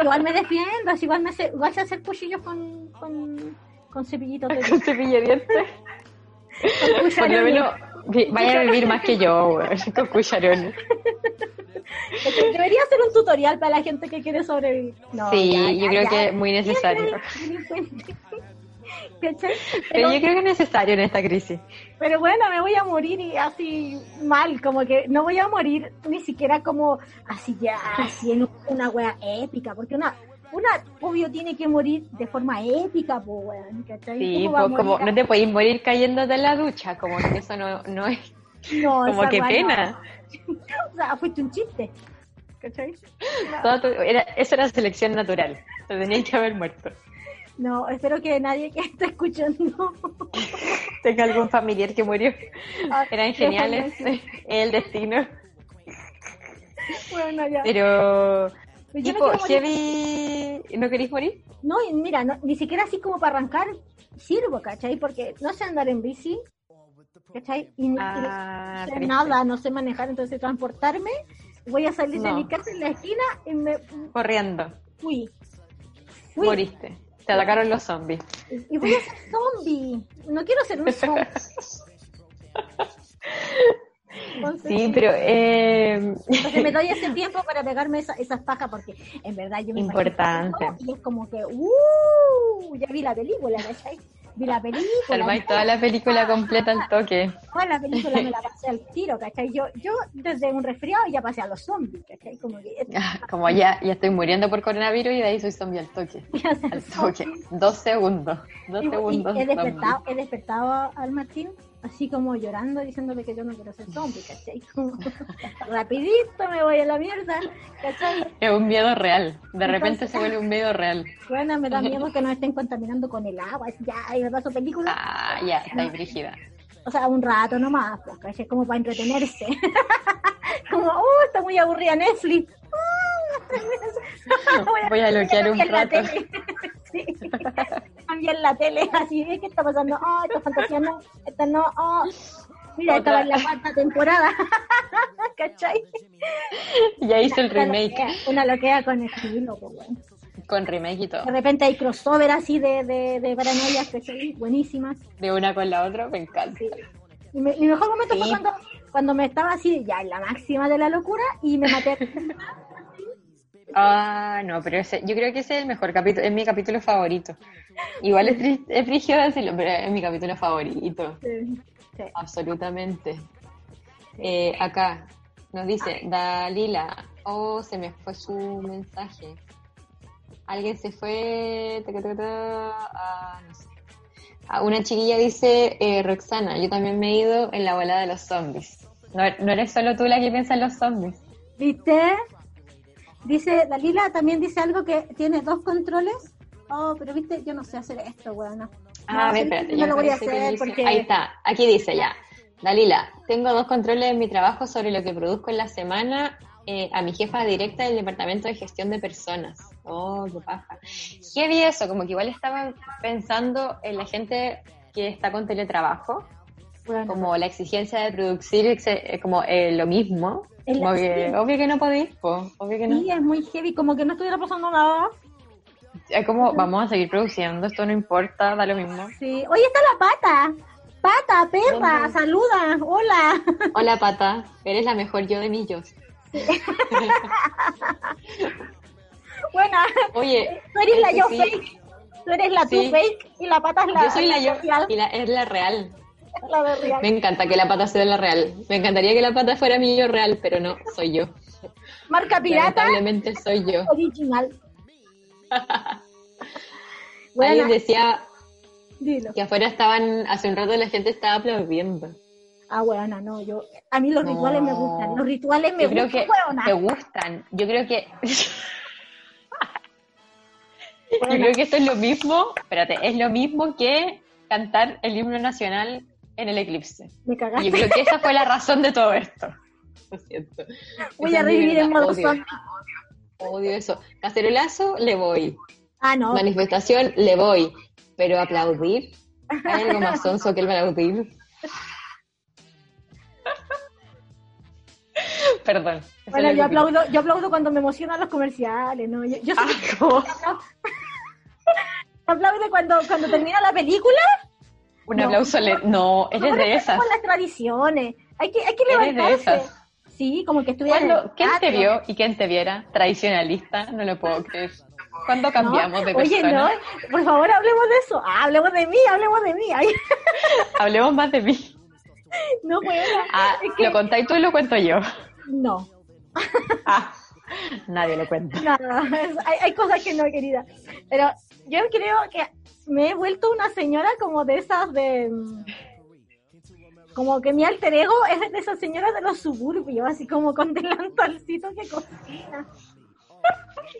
Igual me defiendo, así igual me hace, igual sé hacer cuchillos con, con, con cepillitos de [laughs] Con cepillo dientes. Por lo menos vi- vaya a vivir más que yo, güey, [laughs] con cucharones. Debería ser un tutorial para la gente que quiere sobrevivir. No, Sí, ya, yo creo ya. que es muy necesario. ¿Cachai? Pero Pero, yo creo que es necesario en esta crisis. pero bueno, me voy a morir y así mal, como que no voy a morir ni siquiera como así ya, así en una wea épica, porque una, una, obvio, tiene que morir de forma épica, po, weón, ¿cachai? Sí, ¿Cómo va a pues, como no te podéis morir cayéndote en la ducha, como que eso no, no es, No, [laughs] como que pena. no. [laughs] O sea, fuiste un chiste, ¿cachai? Todo tu- era, eso era selección natural, te tenías que haber muerto. No, espero que nadie que esté escuchando [laughs] Tenga algún familiar que murió. Eran de geniales, el destino. Bueno, ya. Yo Pero, no tipo, morir. heavy, ¿no queréis morir? No, mira, no- ni siquiera así como para arrancar sirvo, ¿cachai? Porque no sé andar en bici, ¿cachai? Y, y Ah, no sé triste. nada, no sé manejar, entonces transportarme, voy a salir de No. mi casa en la esquina y me Corriendo, fui. Fui. moriste. Te atacaron los zombies. Y voy a ser zombie. No quiero ser un zombie. Entonces, Sí, pero eh, Entonces me doy ese [laughs] tiempo para pegarme esa- esas pajas porque en verdad yo me Importante. Y es como que, ¡uh! Ya vi la película, ¿cachai? Vi la película. armáis toda la película completa al toque. Toda la película me la [laughs] pasé al tiro, ¿cachai? Yo, yo desde un resfriado ya pasé a los zombies, ¿cachai? Como que Ah, Como ya, ya estoy muriendo por coronavirus y de ahí soy zombie al toque. [laughs] Al toque. Dos segundos. Dos Y- y segundos. he despertado, zombie. he despertado al Martín así como llorando diciéndole que yo no quiero ser zombie, ¿cachai? Como, [laughs] rapidito me voy a la mierda, ¿cachai? Es un miedo real. De repente se vuelve un miedo real. Bueno, me da miedo [laughs] que nos estén contaminando con el agua, ya, y me paso película, Ah, ya, está brígida. o sea, un rato nomás, pues, ¿cachai? Como para entretenerse. [laughs] como, oh, está muy aburrida Netflix. Voy a bloquear un rato. Sí. Cambiar la tele, así. ¿qué está pasando? Oh, esta fantasía no, esta no, oh. Mira, estaba en la cuarta temporada. [laughs] ¿Cachai? Ya hice el remake. Una loquea con estilo, pues, bueno. Con remake y todo. De repente hay crossover así de, de, de paranoias, ¿cachai? Buenísimas. De una con la otra, me encanta. Sí. Y me- mi mejor momento fue cuando, cuando me estaba así, ya en la máxima de la locura, y me maté. [laughs] Ah, no, pero ese, yo creo que ese es el mejor capítulo, es mi capítulo favorito. Igual es, tri- es frigio decirlo, pero es mi capítulo favorito. Sí. Sí. Absolutamente. Eh, acá nos dice Dalila, oh, se me fue su mensaje. Alguien se fue, ah, no sé. Ah, una chiquilla dice, eh, Roxana, yo también me he ido en la bola de los zombies. No, no eres solo tú la que piensa en los zombies. ¿Viste? Dice, Dalila también dice algo que tiene dos controles. Oh, pero viste, yo no sé hacer esto, weón. Ah, a ver, espérate. no yo lo voy a hacer dice- porque... Ahí está, aquí dice ya. Dalila, tengo dos controles en mi trabajo sobre lo que produzco en la semana eh, a mi jefa directa del Departamento de Gestión de Personas. Oh, qué paja. Heavy eso, como que igual estaba pensando en la gente que está con teletrabajo, Bueno, como la exigencia de producir eh, como eh, lo mismo. El- Como que, sí. obvio que no podéis, po, obvio que no. sí, es muy heavy, como que no estuviera pasando nada. Es como, vamos a seguir produciendo, esto no importa, da lo mismo. Sí. Oye, está la pata. Pata, perra, ¿Dónde? saluda, hola. [laughs] Hola, pata, eres la mejor yo de mis yo. [laughs] Buena. Oye, Tú eres la este yo sí, fake. Tú eres la tú Sí. fake y la pata es la, Yo soy la yo social, y la, es la real. [laughs] la de real. Me encanta que la pata sea la real. Me encantaría que la pata fuera mi yo real, pero no, soy yo. Marca pirata Lamentablemente soy yo. original. [laughs] Alguien Buena, decía dilo. que afuera estaban, hace un rato la gente estaba aplaudiendo. Ah, buena, no, yo. A mí los No. rituales me gustan. Los rituales me Yo creo gustan, que weona. te gustan. Yo creo que [laughs] yo creo que esto es lo mismo, espérate, es lo mismo que cantar el himno nacional en el eclipse. Me Y cagaste. yo creo que esa fue la razón de todo esto. [laughs] Lo siento. Voy Esa a revivir en modo odio. Odio eso. Cacerolazo, le voy. Ah, no. Manifestación, le voy. Pero aplaudir, hay algo más sonso que el aplaudir. [laughs] Perdón. Bueno, yo aplaudo, yo aplaudo cuando me emocionan los comerciales, ¿no? Yo, yo Ah, ¿cómo? [laughs] aplaudo cuando, cuando termina la película. Un No. aplauso. le- No, eres de esas. Con las tradiciones. Hay que, hay que Eres de levantarse. esas. Sí, como que estuviera. en ¿Cuándo- el ¿Quién te vio y quién te viera? Tradicionalista, no lo puedo creer. ¿Cuándo No, cambiamos de Oye, no, persona? por favor, hablemos de eso. Ah, hablemos de mí, hablemos de mí. Ay, [laughs] Hablemos más de mí. no, bueno. Ah, es que- ¿Lo contáis tú y lo cuento yo? No. Ah, Nadie lo cuenta. Es- hay, hay cosas que no, querida. Pero yo creo que me he vuelto una señora como de esas de... mm, Como que mi alter ego es de esas señoras de los suburbios, así como con delantalcito que cocina.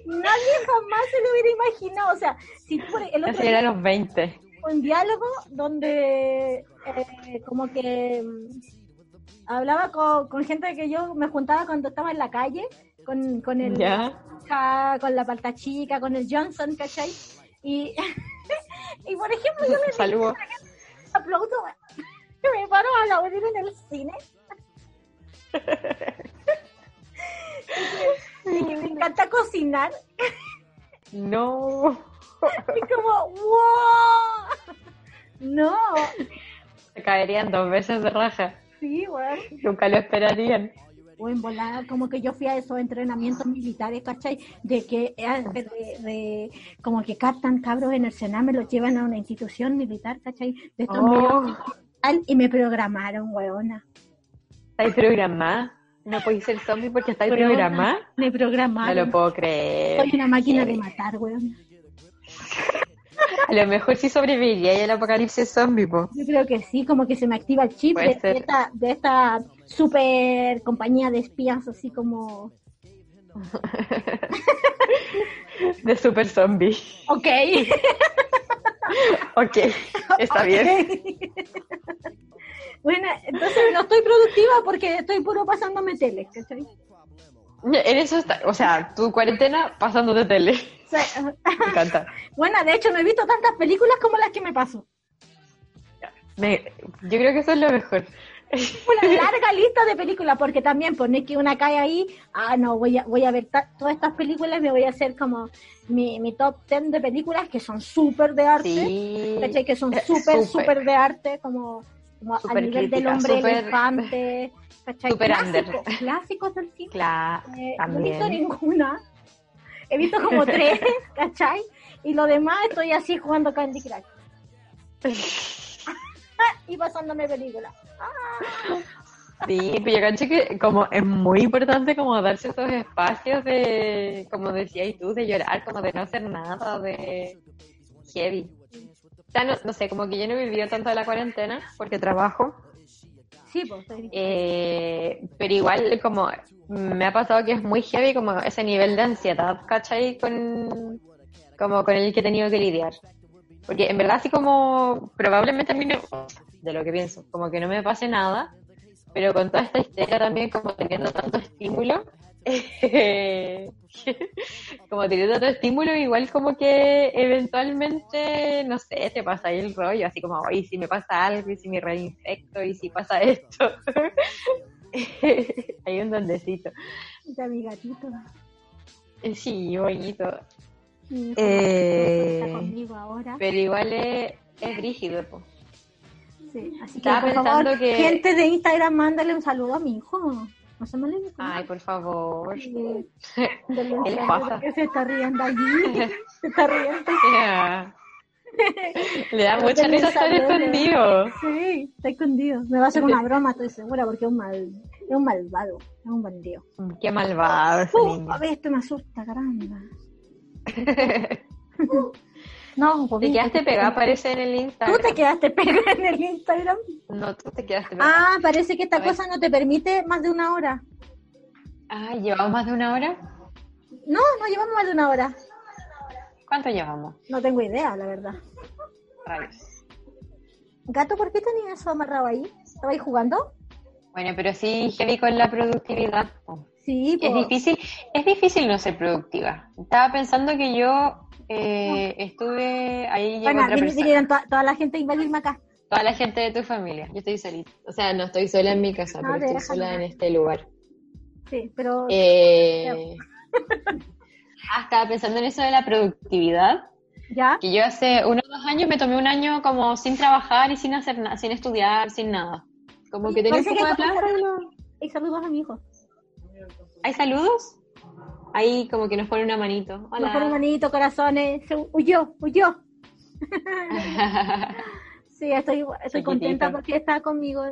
Nadie jamás se lo hubiera imaginado. O sea, si tú por el otro día los 20. un diálogo donde eh, como que mm, hablaba con, con gente que yo me juntaba cuando estaba en la calle, con, con el ¿Ya? Ja, con la palta chica, con el Johnson, ¿cachai? Y, [laughs] y por ejemplo, yo me Saludos. aplaudo, [laughs] me paro a aplaudir en el cine. [laughs] y que me encanta cocinar. No. Y como, ¡wow! No, Se caerían dos veces de raja. sí, weón. Nunca lo esperarían. O en como que yo fui a esos entrenamientos militares, ¿cachai? De que, eh, de, de- como que captan cabros en el Sename, los llevan a una institución militar, ¿cachai? De estos Oh, y me programaron, weona. ¿Estáis programada? No podéis ser zombie porque estáis programada. Me No programaron. lo puedo creer. Soy una máquina de matar, weona. A lo mejor sí sobreviviría el apocalipsis zombie, po. Yo creo que sí, como que se me activa el chip de, esta, de esta super compañía de espías, así como... [laughs] De super zombie. Ok. [laughs] Ok, está bien. bueno, entonces no estoy productiva porque estoy puro pasándome tele, ¿cachai? En eso está, o sea, tu cuarentena pasando de tele. Me encanta. [laughs] bueno, de hecho no he visto tantas películas como las que me paso. Me- yo creo que eso es lo mejor. Una larga lista de películas, porque también pone que una cae ahí, ah, no, voy a, voy a ver todas estas películas, me voy a hacer como mi, mi top 10 de películas que son súper de arte, Sí. ¿cachai? Que son Eh, súper, súper. de arte, como, como a nivel del hombre súper- elefante, ¿cachai? [laughs] under. clásicos, clásicos del cine. Claro, Eh, no he visto ninguna. He visto como [laughs] tres, ¿cachai? Y lo demás estoy así jugando Candy Crush. [laughs] y pasándome películas. Sí, pero yo cacho que como es muy importante como darse esos espacios de, como decías tú, de llorar, como de no hacer nada, de heavy. O sea, no, no sé, como que yo no he vivido tanto de la cuarentena porque trabajo, Sí, pues. eh, pero igual como me ha pasado que es muy heavy como ese nivel de ansiedad, ¿cachai? Con, como con el que he tenido que lidiar. Porque en verdad así como probablemente a mí no, de lo que pienso, como que no me pase nada, pero con toda esta histeria también como teniendo tanto estímulo, [laughs] como teniendo tanto estímulo, igual como que eventualmente, no sé, te pasa ahí el rollo, así como, oye, si me pasa algo, y si me reinfecto, y si pasa esto. [laughs] [laughs] Hay un dondecito. de mi gatito. Sí, bonito. Mi hijo Eh, está conmigo ahora. Pero igual es, es brígido, po. Sí, así que por favor, que- gente de Instagram, mándale un saludo a mi hijo. No se me olvide. Ay, por favor. Sí. ¿Qué le pasa? que se está riendo allí. [laughs] se está riendo. [laughs] Ya. [laughs] Le da mucha risa estar escondido. Sí, está escondido. Me va a hacer una [laughs] broma, estoy segura, porque es un mal, es un malvado, es un bandido. Qué malvado ese Uh, niño. a ver, esto me asusta, caramba. [laughs] No, Te quedaste pegada, parece en el ¿Tú Instagram. te quedaste pegada en el Instagram? No, tú te quedaste pegada. Ah, parece que esta cosa no te permite más de una hora. Ah, ¿llevamos más de una hora? No, no llevamos más de una hora. ¿Cuánto llevamos? No tengo idea, la verdad. Rayos. Gato, ¿por qué tenías eso amarrado ahí? ¿Estaba ahí jugando? Bueno, pero sí, heavy con la productividad. Sí, Es po. difícil, es difícil no ser productiva. Estaba pensando que yo eh, estuve ahí Bueno, otra persona. vinieron toda la gente a invadirme acá. Toda la gente de tu familia. Yo estoy solita. O sea, no estoy sola en mi casa, No, pero estoy sola en este lugar. Sí, pero Eh... ah, estaba pensando en eso de la productividad. ya. Que yo hace unos dos años me tomé un año como sin trabajar y sin hacer nada, sin estudiar, sin nada. Como que tenía un poco de que- plata. y lo- Y saludos a mi hijo. ¿Hay saludos? Ahí como que nos pone una manito. Hola. Mejor un manito, corazones. Huyó, huyó. [laughs] Sí, estoy, estoy contenta porque está conmigo.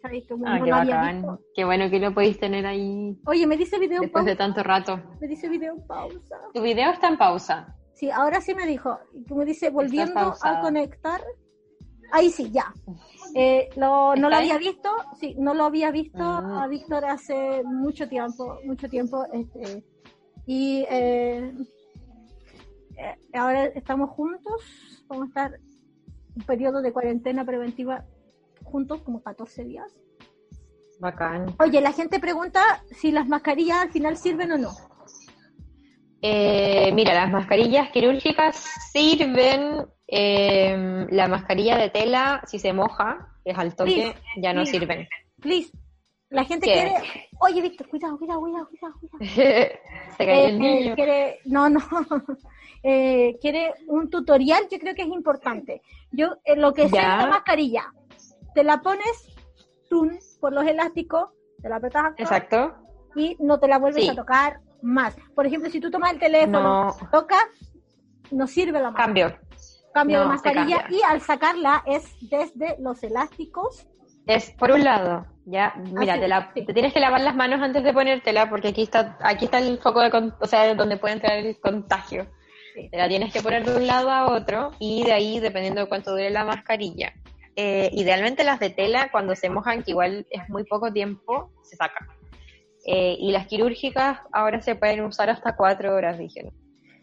¿Cachai? Como Ah, qué bacán. Qué bueno que lo podéis tener ahí Oye, me dice video en después de pausa. tanto rato. Me dice video en pausa. Tu video está en pausa. Sí, ahora sí me dijo. Como dice, volviendo a conectar. Ahí sí, ya. Eh, lo- no lo había visto, sí, no lo había visto Mm. a Víctor hace mucho tiempo, mucho tiempo. Este, y eh, eh, ahora estamos juntos, vamos a estar un periodo de cuarentena preventiva juntos, como 14 días. Bacán. Oye, la gente pregunta si las mascarillas al final sirven o no. Eh, mira, las mascarillas quirúrgicas sirven. eh, la mascarilla de tela, si se moja, es al toque, Please, ya no please. sirven. Please, la gente ¿Qué? quiere... Oye, Víctor, cuidado, cuidado, cuidado, cuidado. [laughs] se cayó el Eh, niño. quiere, no, no, [laughs] Eh, quiere un tutorial, yo creo que es importante. Yo, eh, lo que de la mascarilla, te la pones por los elásticos, te la apretas acá Exacto. y no te la vuelves Sí. a tocar más. Por ejemplo, si tú tomas el teléfono, No. tocas, no sirve la mascarilla. Cambio. Cambio de no, mascarilla y al sacarla es desde los elásticos. Es por un lado, ya, mira, Así, te, la- sí. te tienes que lavar las manos antes de ponértela porque aquí está, aquí está el foco de, o sea, donde puede entrar el contagio. Sí. Te la tienes que poner de un lado a otro y de ahí, dependiendo de cuánto dure la mascarilla. Eh, idealmente las de tela, cuando se mojan, que igual es muy poco tiempo, se sacan. Eh, y las quirúrgicas ahora se pueden usar hasta cuatro horas, dijeron.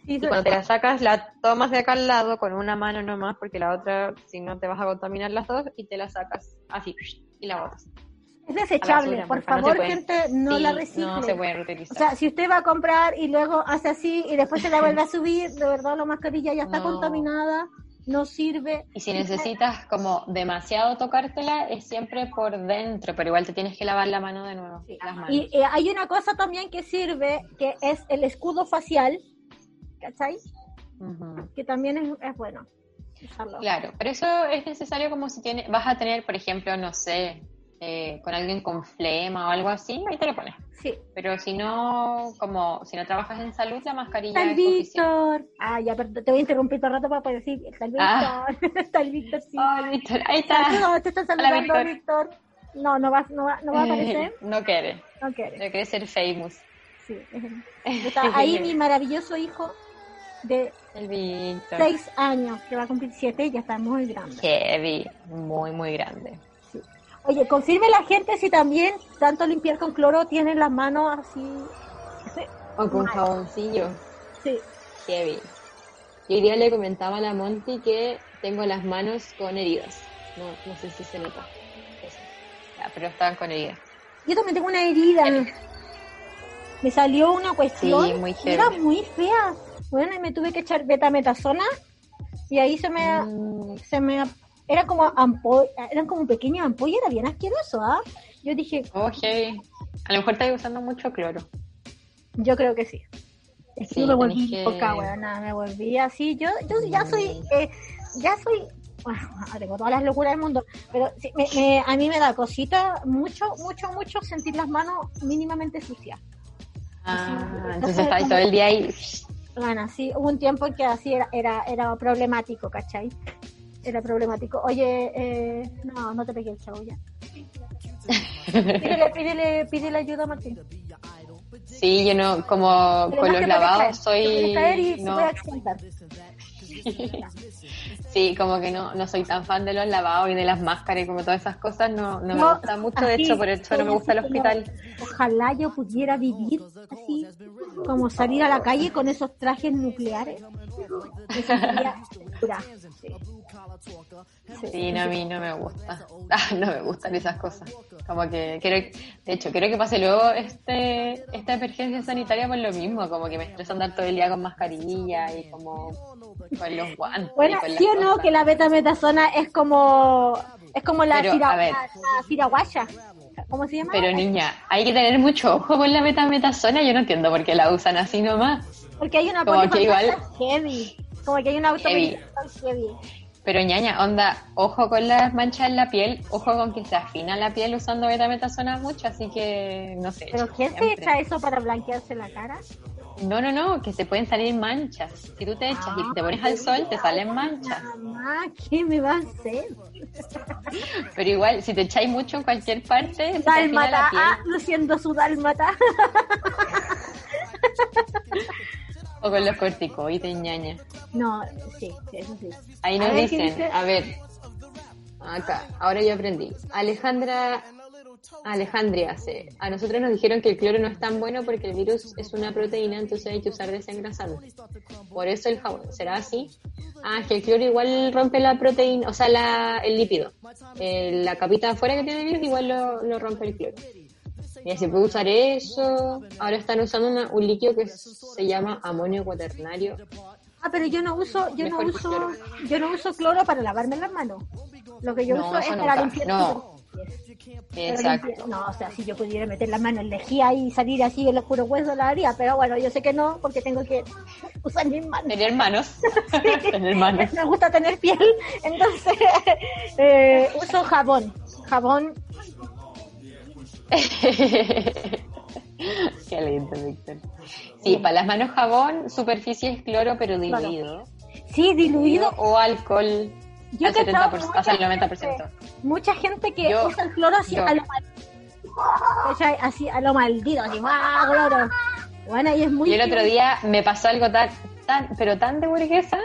Sí, Y cuando te la sacas, la tomas de acá al lado con una mano nomás, porque la otra, si no, te vas a contaminar las dos, y te la sacas así, y la botas. es desechable, basura, por no favor, puede. gente, no Sí, la recicle. No se puede O reutilizar. sea, si usted va a comprar y luego hace así y después se la vuelve a subir, de verdad la mascarilla ya está No. contaminada, no sirve. y si necesitas como demasiado tocártela, es siempre por dentro, pero igual te tienes que lavar la mano de nuevo. Las manos. Y eh, hay una cosa también que sirve, que es el escudo facial, ¿cachai? Ujú. Que también es, es bueno usarlo. Claro, pero eso es necesario como si tiene, vas a tener, por ejemplo, no sé, eh, con alguien con flema o algo así, ahí te lo pones. Sí. Pero si no, como si no trabajas en salud, la mascarilla Está el es. Víctor. Ah, ya, pero te voy a interrumpir todo el rato para poder decir, está el Víctor. [laughs] Ah. está el Víctor, sí. Ay, Víctor, ahí está. [laughs] Saludos, te Hola, saludando, Víctor. Víctor. No, no va, no va, no va a aparecer. [laughs] no quiere, No quiere. no quiere ser famous. Sí. Está ahí mi maravilloso hijo de El Víctor. seis años, que va a cumplir siete y ya está muy grande. Heavy, muy, muy grande. Oye, confirme la gente si también tanto limpiar con cloro tienen las manos así. O con Mal. jaboncillo. Sí. Heavy. Y hoy día le comentaba a la Monty que tengo las manos con heridas. No, no sé si se nota. Ya, pero estaban con heridas. Yo también tengo una herida. Me salió una cuestión. Sí, muy era muy fea. Bueno, y me tuve que echar betametasona. Y ahí se me, Mm, se me, era como ampolla, eran como pequeñas ampollas, era bien asqueroso, ¿ah? Yo dije, oh, heavy. A lo mejor estáis usando mucho cloro. yo creo que sí. Es que Sí, me volví que- loca, weona, me volví así. Yo, yo ya soy, eh, ya soy, bueno, tengo todas las locuras del mundo, pero sí, me- me- a mí me da cosita mucho, mucho, mucho sentir las manos mínimamente sucias. Ah, Entonces, entonces todo el día ahí. Bueno, sí, hubo un tiempo que así era, era, era problemático, ¿cachai? Era problemático. Oye, eh, no, no te pegué el chavo ya. [laughs] Pídele, pídele, pídele ayuda a Martín. Sí, yo no, como con los lavados soy. no, [laughs] sí, como que no, no soy tan fan de los lavados y de las máscaras y como todas esas cosas. No, no, No, me gusta mucho. De hecho, por eso no me gusta el hospital. Ojalá yo pudiera vivir así, como salir a la calle con esos trajes nucleares. Eso sería locura, sí. Sí, no, a mí no me gusta. [laughs] Ah, no me gustan esas cosas. Como que quiero, de hecho, quiero que pase luego este, esta emergencia sanitaria por lo mismo, como que me estresa andar todo el día con mascarilla y como con los guantes. Bueno, sí o no, que la betametasona es como es como la, Pero, la. ¿Cómo se llama? Pero niña, hay que tener mucho ojo con la betametasona, yo no entiendo por qué la usan así nomás. Porque hay una como que igual- heavy. Como que hay una Heavy. automedicación heavy. Pero ñaña, onda, ojo con las manchas en la piel, ojo con que se afina la piel usando betametasona mucho, así que no sé. Pero ¿quién se echa eso para blanquearse la cara? No, no, no, que se pueden salir manchas. Si tú te echas y te pones al sol, te salen manchas. Mamá, ¿qué me va a hacer? [laughs] Pero igual, si te echáis mucho en cualquier parte, se te afina Dálmata, la piel. ah, luciendo su dálmata. [laughs] O con los corticoides, ñaña. No, sí, sí, eso sí. Ahí nos ver, ¿qué dicen, dice? a ver, acá, ahora yo aprendí. Alejandra, Alejandria hace, a nosotros nos dijeron que el cloro no es tan bueno porque el virus es una proteína, entonces hay que usar desengrasante. Por eso el jabón, ¿será así? Ah, que el cloro igual rompe la proteína, o sea, la, el lípido. Eh, la capita de afuera que tiene el virus igual lo, lo rompe el cloro. Y se puede usar eso. Ahora están usando una- un líquido que se llama amonio cuaternario. Ah, pero yo no uso, yo no Mejor uso, cloro. yo no uso cloro para lavarme las manos. Lo que yo No, uso es para nunca, limpiar no. Exacto. No, o sea, si yo pudiera meter la mano en lejía y salir así en los puros huesos, la haría, pero bueno, yo sé que no, porque tengo que usar mis manos. Tener manos. [laughs] Tener manos. Me gusta tener piel, [laughs] entonces eh, uso jabón. Jabón, [laughs] Qué lindo, Víctor. Sí, para las manos jabón, superficie es cloro, pero diluido. sí, diluido. O alcohol Yo al cachado 70%, mucha hasta el gente- 90%. Mucha gente que Yo- usa el cloro así yo. a lo maldito. Así a lo maldito, así, ¡ah, cloro! Bueno, y es muy... Y el otro día me pasó algo tan, tan, pero tan de burguesa,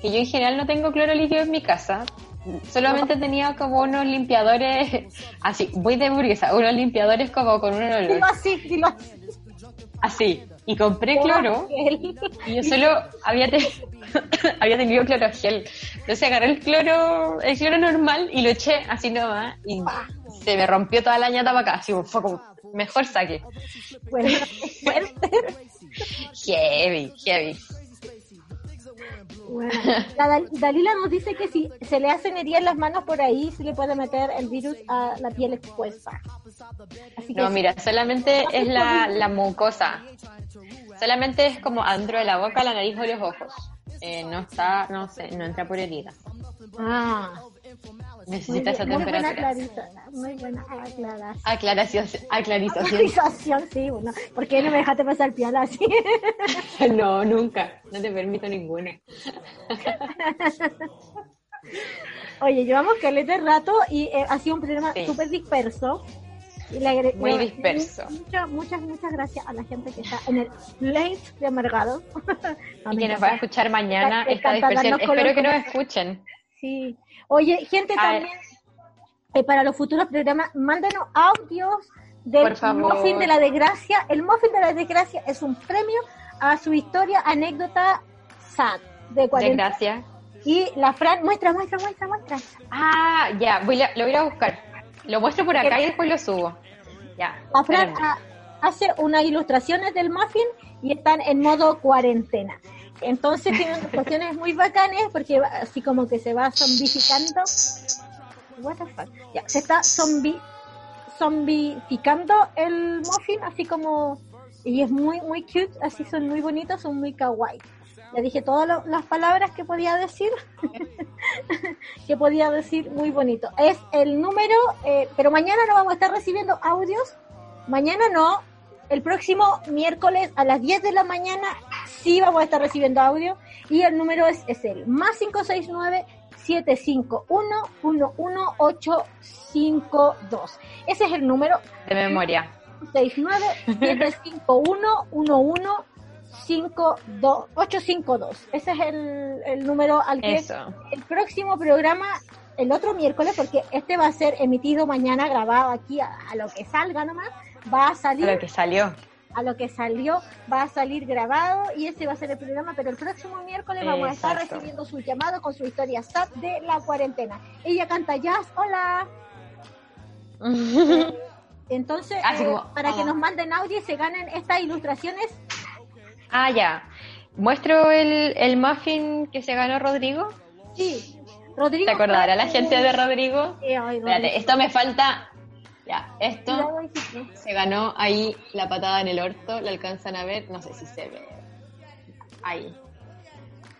que yo en general no tengo cloro líquido en mi casa. Solamente tenía como unos limpiadores, [laughs] así, muy de burguesa, unos limpiadores como con un olor. Así, así. Así. Y compré cloro. Y yo solo había, te- [laughs] había tenido cloro gel. Entonces agarré el cloro, el cloro normal y lo eché así nomás y se me rompió toda la ñata para acá. Así fue como, mejor saque. Bueno, fuerte. [laughs] Heavy, heavy. Bueno, la Dal- Dalila nos dice que si se le hacen heridas en las manos por ahí, se le puede meter el virus a la piel expuesta. Así que No, mira, solamente es la, la mucosa. Solamente es como adentro de la boca, la nariz o los ojos. Eh, no está, no sé, no entra por herida. Ah, Necesita esa bien, muy buena temperatura. clarita, muy buena aclaración. Aclaración, aclarización. Sí, bueno. ¿Por qué no me dejaste pasar piola así? [laughs] No, nunca. No te permito ninguna. [laughs] Oye, llevamos caleta rato y eh, ha sido un programa Sí. súper disperso. Y le Muy disperso. Muchas, muchas, muchas gracias a la gente que está en el Plate de Amargado. No, Y que nos va a escuchar mañana esta dispersión. Espero que nos escuchen. Sí. Oye, gente, también eh, para los futuros programas, mándenos audios del. Muffin de la Desgracia. El Muffin de la Desgracia es un premio a su historia, anécdota sad de Muchas 40. gracias. Y la Fran, muestra, muestra, muestra, muestra. Ah, ya, voy a, lo voy a a buscar. Lo muestro por acá y después lo subo. Ya. La Fran ah, hace unas ilustraciones del muffin y están en modo cuarentena. Entonces tienen ilustraciones muy bacanes porque así como que se va zombificando. What the fuck? Ya, se está zombi, zombificando el muffin, así como. Y es muy, muy cute, así son muy bonitos, son muy kawaii. Le dije todas lo- las palabras que podía decir, [laughs] que podía decir muy bonito. Es el número, eh, pero mañana no vamos a estar recibiendo audios. Mañana no, el próximo miércoles a las 10 de la mañana sí vamos a estar recibiendo audio. Y el número es, es el más 569 751 11852. Ese es el número De memoria. 69 751 11852. Ese es el, el número al que Eso. el próximo programa, el otro miércoles, porque este va a ser emitido mañana, grabado aquí a, a lo que salga nomás, va a salir A lo que salió. A lo que salió, va a salir grabado y ese va a ser el programa, pero el próximo miércoles vamos a estar recibiendo su llamado con su historia SAT de la cuarentena. Ella canta jazz, hola. [laughs] Entonces, Así eh, como, para que nos manden audio y se ganen estas ilustraciones, Ah, ya. ¿Muestro el, el muffin que se ganó Rodrigo? sí. Rodrigo. ¿Te acordará la gente de Rodrigo? Sí, ay, Espérate, Rodrigo. esto me falta. Ya, esto se ganó ahí la patada en el orto. ¿La alcanzan a ver? No sé si se ve. Ahí.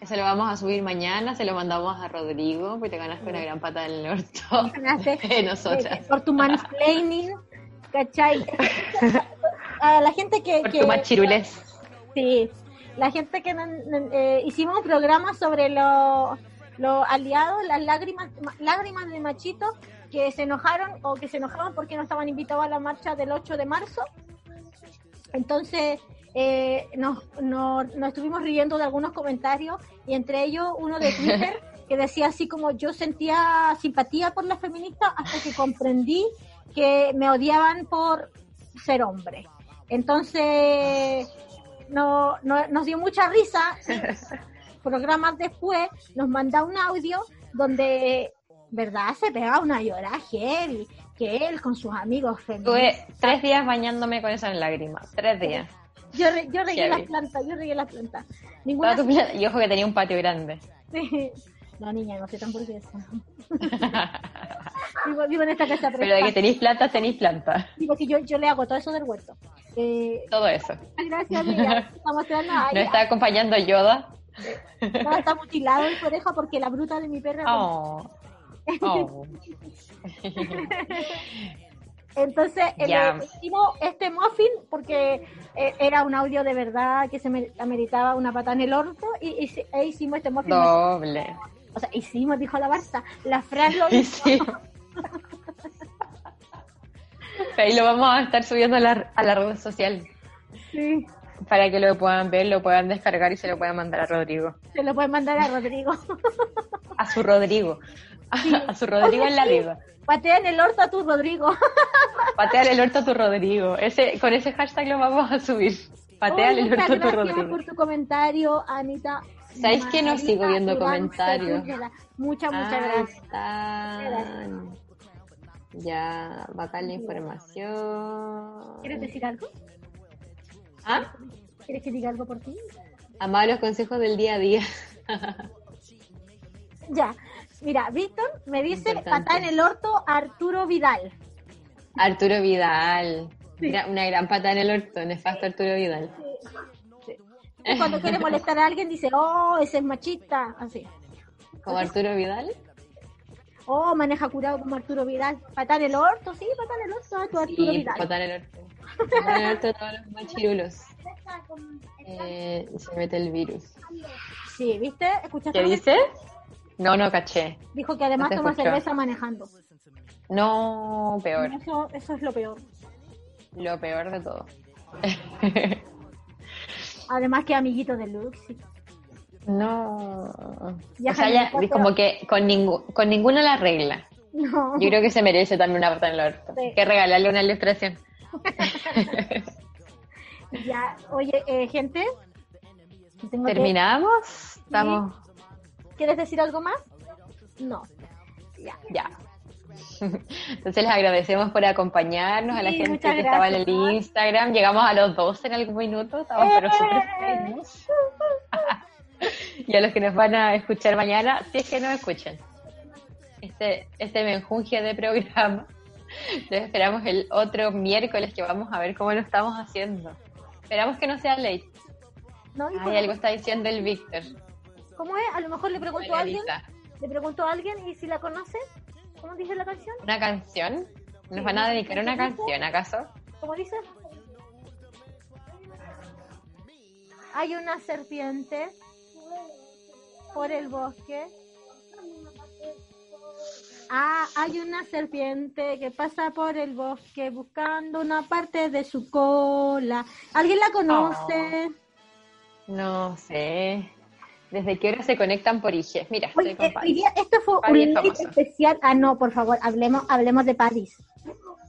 Eso lo vamos a subir mañana, se lo mandamos a Rodrigo, porque te ganaste una gran patada en el orto [laughs] de nosotras. por tu mansplaining, ¿cachai? [laughs] A la gente que, Por que, tu machirules. Sí, la gente que eh, hicimos un programa sobre los los aliados, las lágrimas, ma- lágrimas de machitos que se enojaron o que se enojaban porque no estaban invitados a la marcha del 8 de marzo. Entonces eh, nos, nos, nos estuvimos riendo de algunos comentarios y entre ellos uno de Twitter [laughs] que decía así como yo sentía simpatía por las feministas hasta que comprendí que me odiaban por ser hombre. Entonces no, no- nos dio mucha risa. [laughs] Programas después nos manda un audio donde, ¿verdad? Se pega una llora heavy, que él con sus amigos feministas. Estuve tres días bañándome con esas lágrimas. Tres días. Yo, re- yo regué las plantas, yo regué las plantas. Ninguna... Y ojo que tenía un patio grande. [laughs] No, niña, no soy tan burguesa. [laughs] vivo, vivo en esta casa Pero de que tenéis plantas, tenéis plantas. Digo que yo, yo le hago todo eso del huerto. Eh, Todo eso. gracias, amiga. [laughs] Estamos mostrando ¿No está acompañando Yoda? No, está mutilado el oreja porque la bruta de mi perra. Oh. Oh. [laughs] Entonces, eh, hicimos este muffin porque eh, era un audio de verdad que se me ameritaba una pata en el orto y, y e hicimos este muffin. Doble. O sea, hicimos, dijo la Barça. La Fran lo Y [laughs] hizo. Ahí lo vamos a estar subiendo a la, a la red social Sí. para que lo puedan ver, lo puedan descargar y se lo puedan mandar a Rodrigo. Se lo pueden mandar a Rodrigo. A su Rodrigo. [laughs] A su Rodrigo en la vida. Patea en el orto a tu Rodrigo. [laughs] Pateale el orto a tu Rodrigo. Ese, con ese hashtag lo vamos a subir. Pateale Oye, el orto a tu gracias Rodrigo. por tu comentario, Anita. ¿Sabéis que no sigo viendo comentarios? Muchas, muchas gracias. están. Ya, bacán la información. ¿Quieres decir algo? ¿Ah? ¿Quieres que diga algo por ti? Amaba los consejos del día a día. [laughs] Ya. Mira, Víctor me dice patada en el orto Arturo Vidal. Arturo Vidal. Gra- Una gran pata en el orto, nefasto Arturo Vidal. Y cuando quiere molestar a alguien dice, oh, ese es machista. Así. ¿Como Arturo Vidal? Oh, maneja curado como Arturo Vidal. Patada en el orto, sí, patada en el orto tu Arturo Sí, Vidal. pata en el orto. Pata en el orto todos los machirulos. [laughs] Eh, se mete el virus. Sí, ¿viste? ¿Escuchaste? ¿Qué lo que- dice? No, no caché. Dijo que además No toma cerveza manejando. No, peor. Eso, eso es lo peor. Lo peor de todo. [laughs] Además que amiguito de Luxi. No. Ya o sea, ya, como que con, ningú- con ninguna la regla. No. Yo creo que se merece también una pata en el orto. Sí. Que regalarle una ilustración. [laughs] Ya, oye, eh, gente. ¿Terminamos? Estamos. ¿Quieres decir algo más? No. Ya. Ya. Entonces les agradecemos por acompañarnos a la gente que estaba en el. Instagram. Llegamos a los 12 en algún minuto, estamos pero felices. [laughs] y a los que nos van a escuchar mañana, si es que nos escuchan. Este, este menjunje de programa. [laughs] Los esperamos el otro miércoles que vamos a ver cómo lo estamos haciendo. Esperamos que no sea late. ¿No? ¿Y Hay por- algo está diciendo el Víctor. ¿Cómo es? A lo mejor le preguntó a alguien. Le preguntó a alguien y si la conoce. ¿Cómo dice la canción? ¿Una canción? ¿Nos Sí, van a dedicar una canción. canción acaso? ¿Cómo dice? Hay una serpiente por el bosque. Ah, hay una serpiente que pasa por el bosque buscando una parte de su cola. ¿Alguien la conoce? No sé. ¿Desde qué hora se conectan por IG? Mira, Oye, estoy con eh, Paris. esto fue es un famoso. especial. Ah, no, por favor, hablemos, hablemos de París.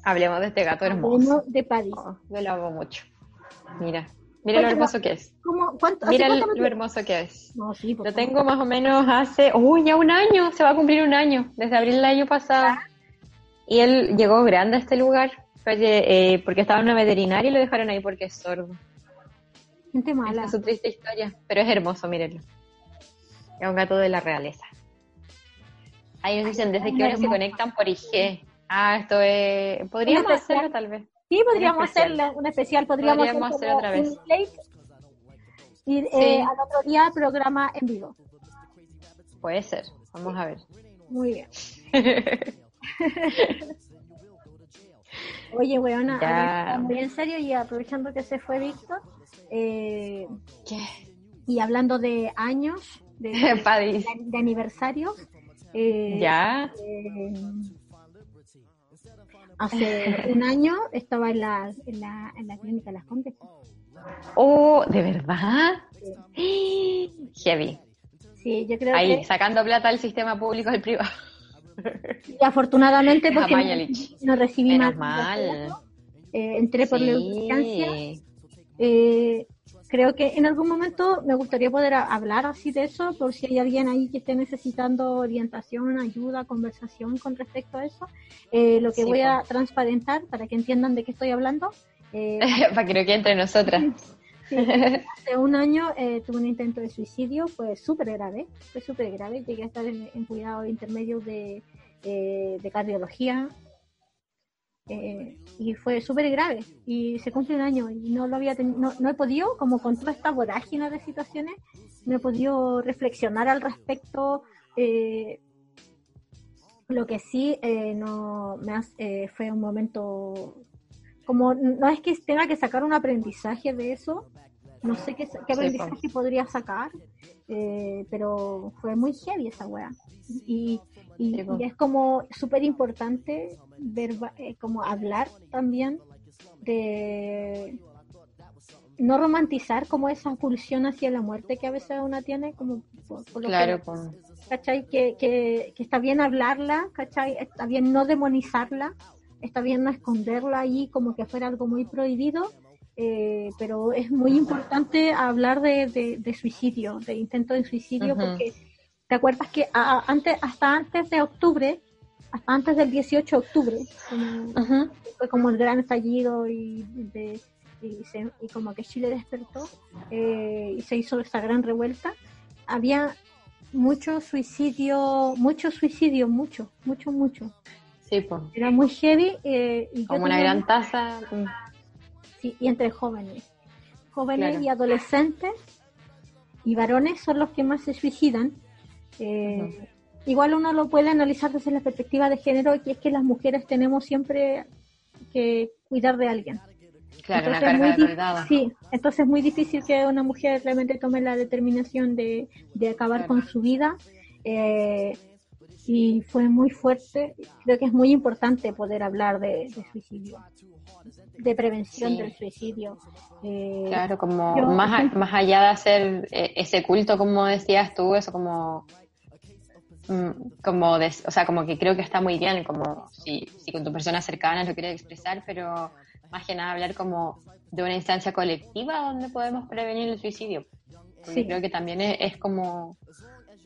Hablemos de este gato hermoso. Hablemos de París. Oh, yo lo amo mucho. Mira, mira lo hermoso que es. ¿Cómo, cuánto, Mira el- lo hermoso que es. No, sí, por Lo tengo más o menos hace, uy, ya un año, se va a cumplir un año, desde abril del año pasado. Y él llegó grande a este lugar, porque, eh, porque estaba en una veterinaria y lo dejaron ahí porque es sordo. Gente Esa mala. es su triste historia, pero es hermoso, mírenlo. Es un gato de la realeza. Ahí nos dicen, ¿desde qué hora se conectan por IG? Ah, esto es... Podríamos hacerlo tal vez. Sí, podríamos hacerle un especial, podríamos, Podríamos hacer otra vez. y eh, Sí. al otro día programa en vivo. Puede ser, vamos a ver. Muy bien. [laughs] Oye, weona, Ya. muy en serio y aprovechando que se fue Víctor, eh, y hablando de años, [laughs] de, de aniversarios, eh, ¿Ya? eh, hace [laughs] un año estaba en la, en la, en la clínica Las Condes. Oh, ¿de verdad? [gasps] Heavy. Sí, yo creo Ahí, que sacando plata al sistema público del privado. [laughs] y afortunadamente porque no, no recibí Menos más mal. eh, entré por la Sí. urgencia Eh, creo que en algún momento me gustaría poder hablar así de eso, por si hay alguien ahí que esté necesitando orientación, ayuda, conversación con respecto a eso. Eh, lo que Sí, voy a transparentar para que entiendan de qué estoy hablando. eh, [laughs] Para que no quede entre nosotras. sí, hace un año eh, tuve un intento de suicidio, fue súper grave, fue súper grave. Llegué a estar en, en cuidados intermedios de, eh, de cardiología, eh, y fue súper grave. Y se cumple un año y no lo había no, no he podido como con toda esta vorágine de situaciones no he podido reflexionar al respecto. Eh, lo que sí eh, no me fue un momento como no es que tenga que sacar un aprendizaje de eso no sé qué, qué aprendizaje podría sacar pero fue muy heavy esa wea y, y, Sí, po. y es como súper importante verba- eh, como hablar también de no romantizar como esa pulsión hacia la muerte que a veces una tiene como por, por lo Claro, que, con... ¿cachai? Que, que, que está bien hablarla, ¿cachai? Está bien no demonizarla, está bien no esconderla ahí como que fuera algo muy prohibido, eh, pero es muy importante hablar de, de, de suicidio, de intento de suicidio, porque te acuerdas que a- antes, hasta antes de octubre, antes del 18 de octubre, como- fue como el gran estallido y, de, y, se- y como que Chile despertó eh, y se hizo esa gran revuelta, había mucho suicidio, mucho suicidio, mucho, mucho, mucho. Sí, pues. Era muy heavy. eh, y Como una gran taza. mm, sí, y entre jóvenes. Jóvenes Claro. y adolescentes y varones son los que más se suicidan. Eh, Igual uno lo puede analizar desde la perspectiva de género, que es que las mujeres tenemos siempre que cuidar de alguien. Claro, una Entonces, carga muy de. Sí, entonces es muy difícil que una mujer realmente tome la determinación de, de acabar con su vida. eh, y fue muy fuerte. Creo que es muy importante poder hablar de, de suicidio, de prevención Sí. del suicidio. eh, Claro, como Yo- más, a- más allá de hacer eh, ese culto, como decías tú, eso como, como de- o sea, como que creo que está muy bien, como si, si con tu persona cercana lo quieres expresar, pero más que nada hablar como de una instancia colectiva donde podemos prevenir el suicidio. Sí. creo que también es, es como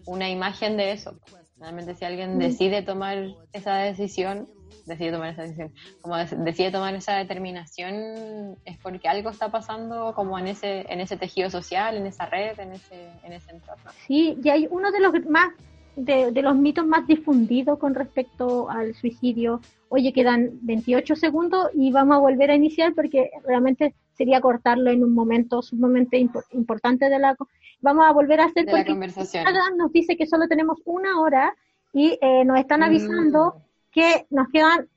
una imagen de eso. Realmente si alguien Mm. decide tomar esa decisión, decide tomar esa decisión, como de- decide tomar esa determinación, es porque algo está pasando como en ese, en ese tejido social, en esa red, en ese, en ese entorno. Sí, y hay uno de los más de, de los mitos más difundidos con respecto al suicidio. Oye, quedan 28 segundos y vamos a volver a iniciar porque realmente sería cortarlo en un momento sumamente impo- importante de la. Vamos a volver a hacer De la porque conversación. Instagram nos dice que solo tenemos una hora y eh, nos están avisando que nos quedan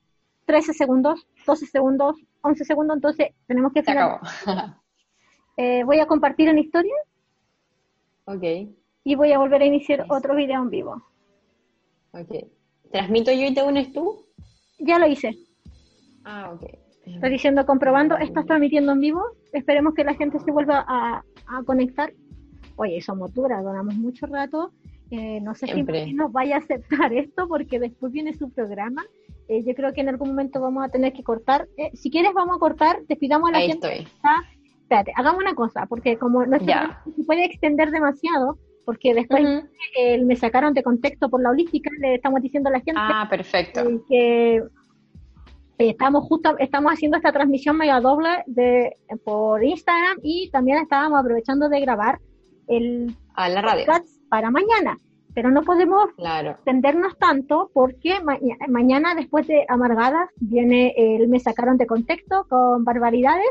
13 segundos, 12 segundos, 11 segundos, entonces tenemos que Mm, Se acabó. [laughs] Eh, voy a compartir en historia ok, y voy a volver a iniciar otro video en vivo. ok. ¿Transmito yo y te unes tú? Ya lo hice. Ah, ok. Estoy diciendo comprobando, estás transmitiendo en vivo. Esperemos que la gente se vuelva a, a conectar. Oye, somos duras, donamos mucho rato. Eh, no sé si Siempre. Nos vaya a aceptar [laughs] esto porque después viene su programa. Eh, yo creo que en algún momento vamos a tener que cortar. Eh, si quieres, vamos a cortar. Despidamos a la Ahí gente. estoy. que está- Espérate, hagamos una cosa, porque como programa se puede extender demasiado, porque después eh, me sacaron de contexto por la holística, le estamos diciendo a la gente Ah, perfecto. eh, que eh, estamos justo estamos haciendo esta transmisión media doble de por Instagram y también estábamos aprovechando de grabar el A la radio. podcast para mañana pero no podemos Claro. extendernos tanto porque ma- mañana después de amargadas viene el me sacaron de contexto con barbaridades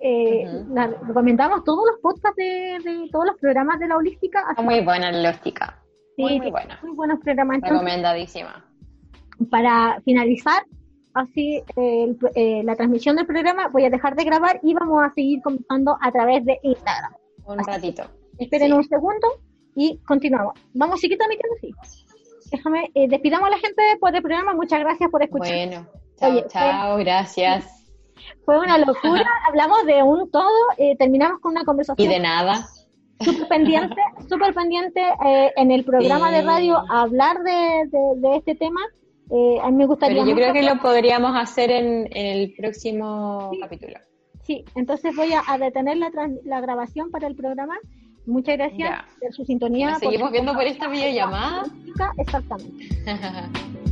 eh, la- recomendamos todos los podcasts de, de todos los programas de la holística muy buena la. Sí, Muy, buena. muy buenos programas entonces Recomendadísima. para finalizar, así eh, el- eh, la transmisión del programa, voy a dejar de grabar y vamos a seguir conversando a través de Instagram. Un ratito. Esperen Sí. un segundo y continuamos. ¿Vamos a seguir transmitiendo? Sí. Déjame, eh, despidamos a la gente por el programa. Muchas gracias por escuchar. Bueno, chao, Oye, chao, gracias. Fue una locura. [laughs] Hablamos de un todo. eh, terminamos con una Y conversación de nada. súper pendiente, súper [laughs] pendiente eh, en el programa de Sí. radio hablar de, de- de este tema. Eh, a mí me gustaría Pero yo creo que lo podríamos hacer en, en el próximo Sí. capítulo. Sí, entonces voy a, a detener la, trans- la grabación para el programa. Muchas gracias Ya. por su sintonía. Nos por seguimos su viendo por esta videollamada. Exactamente. [laughs]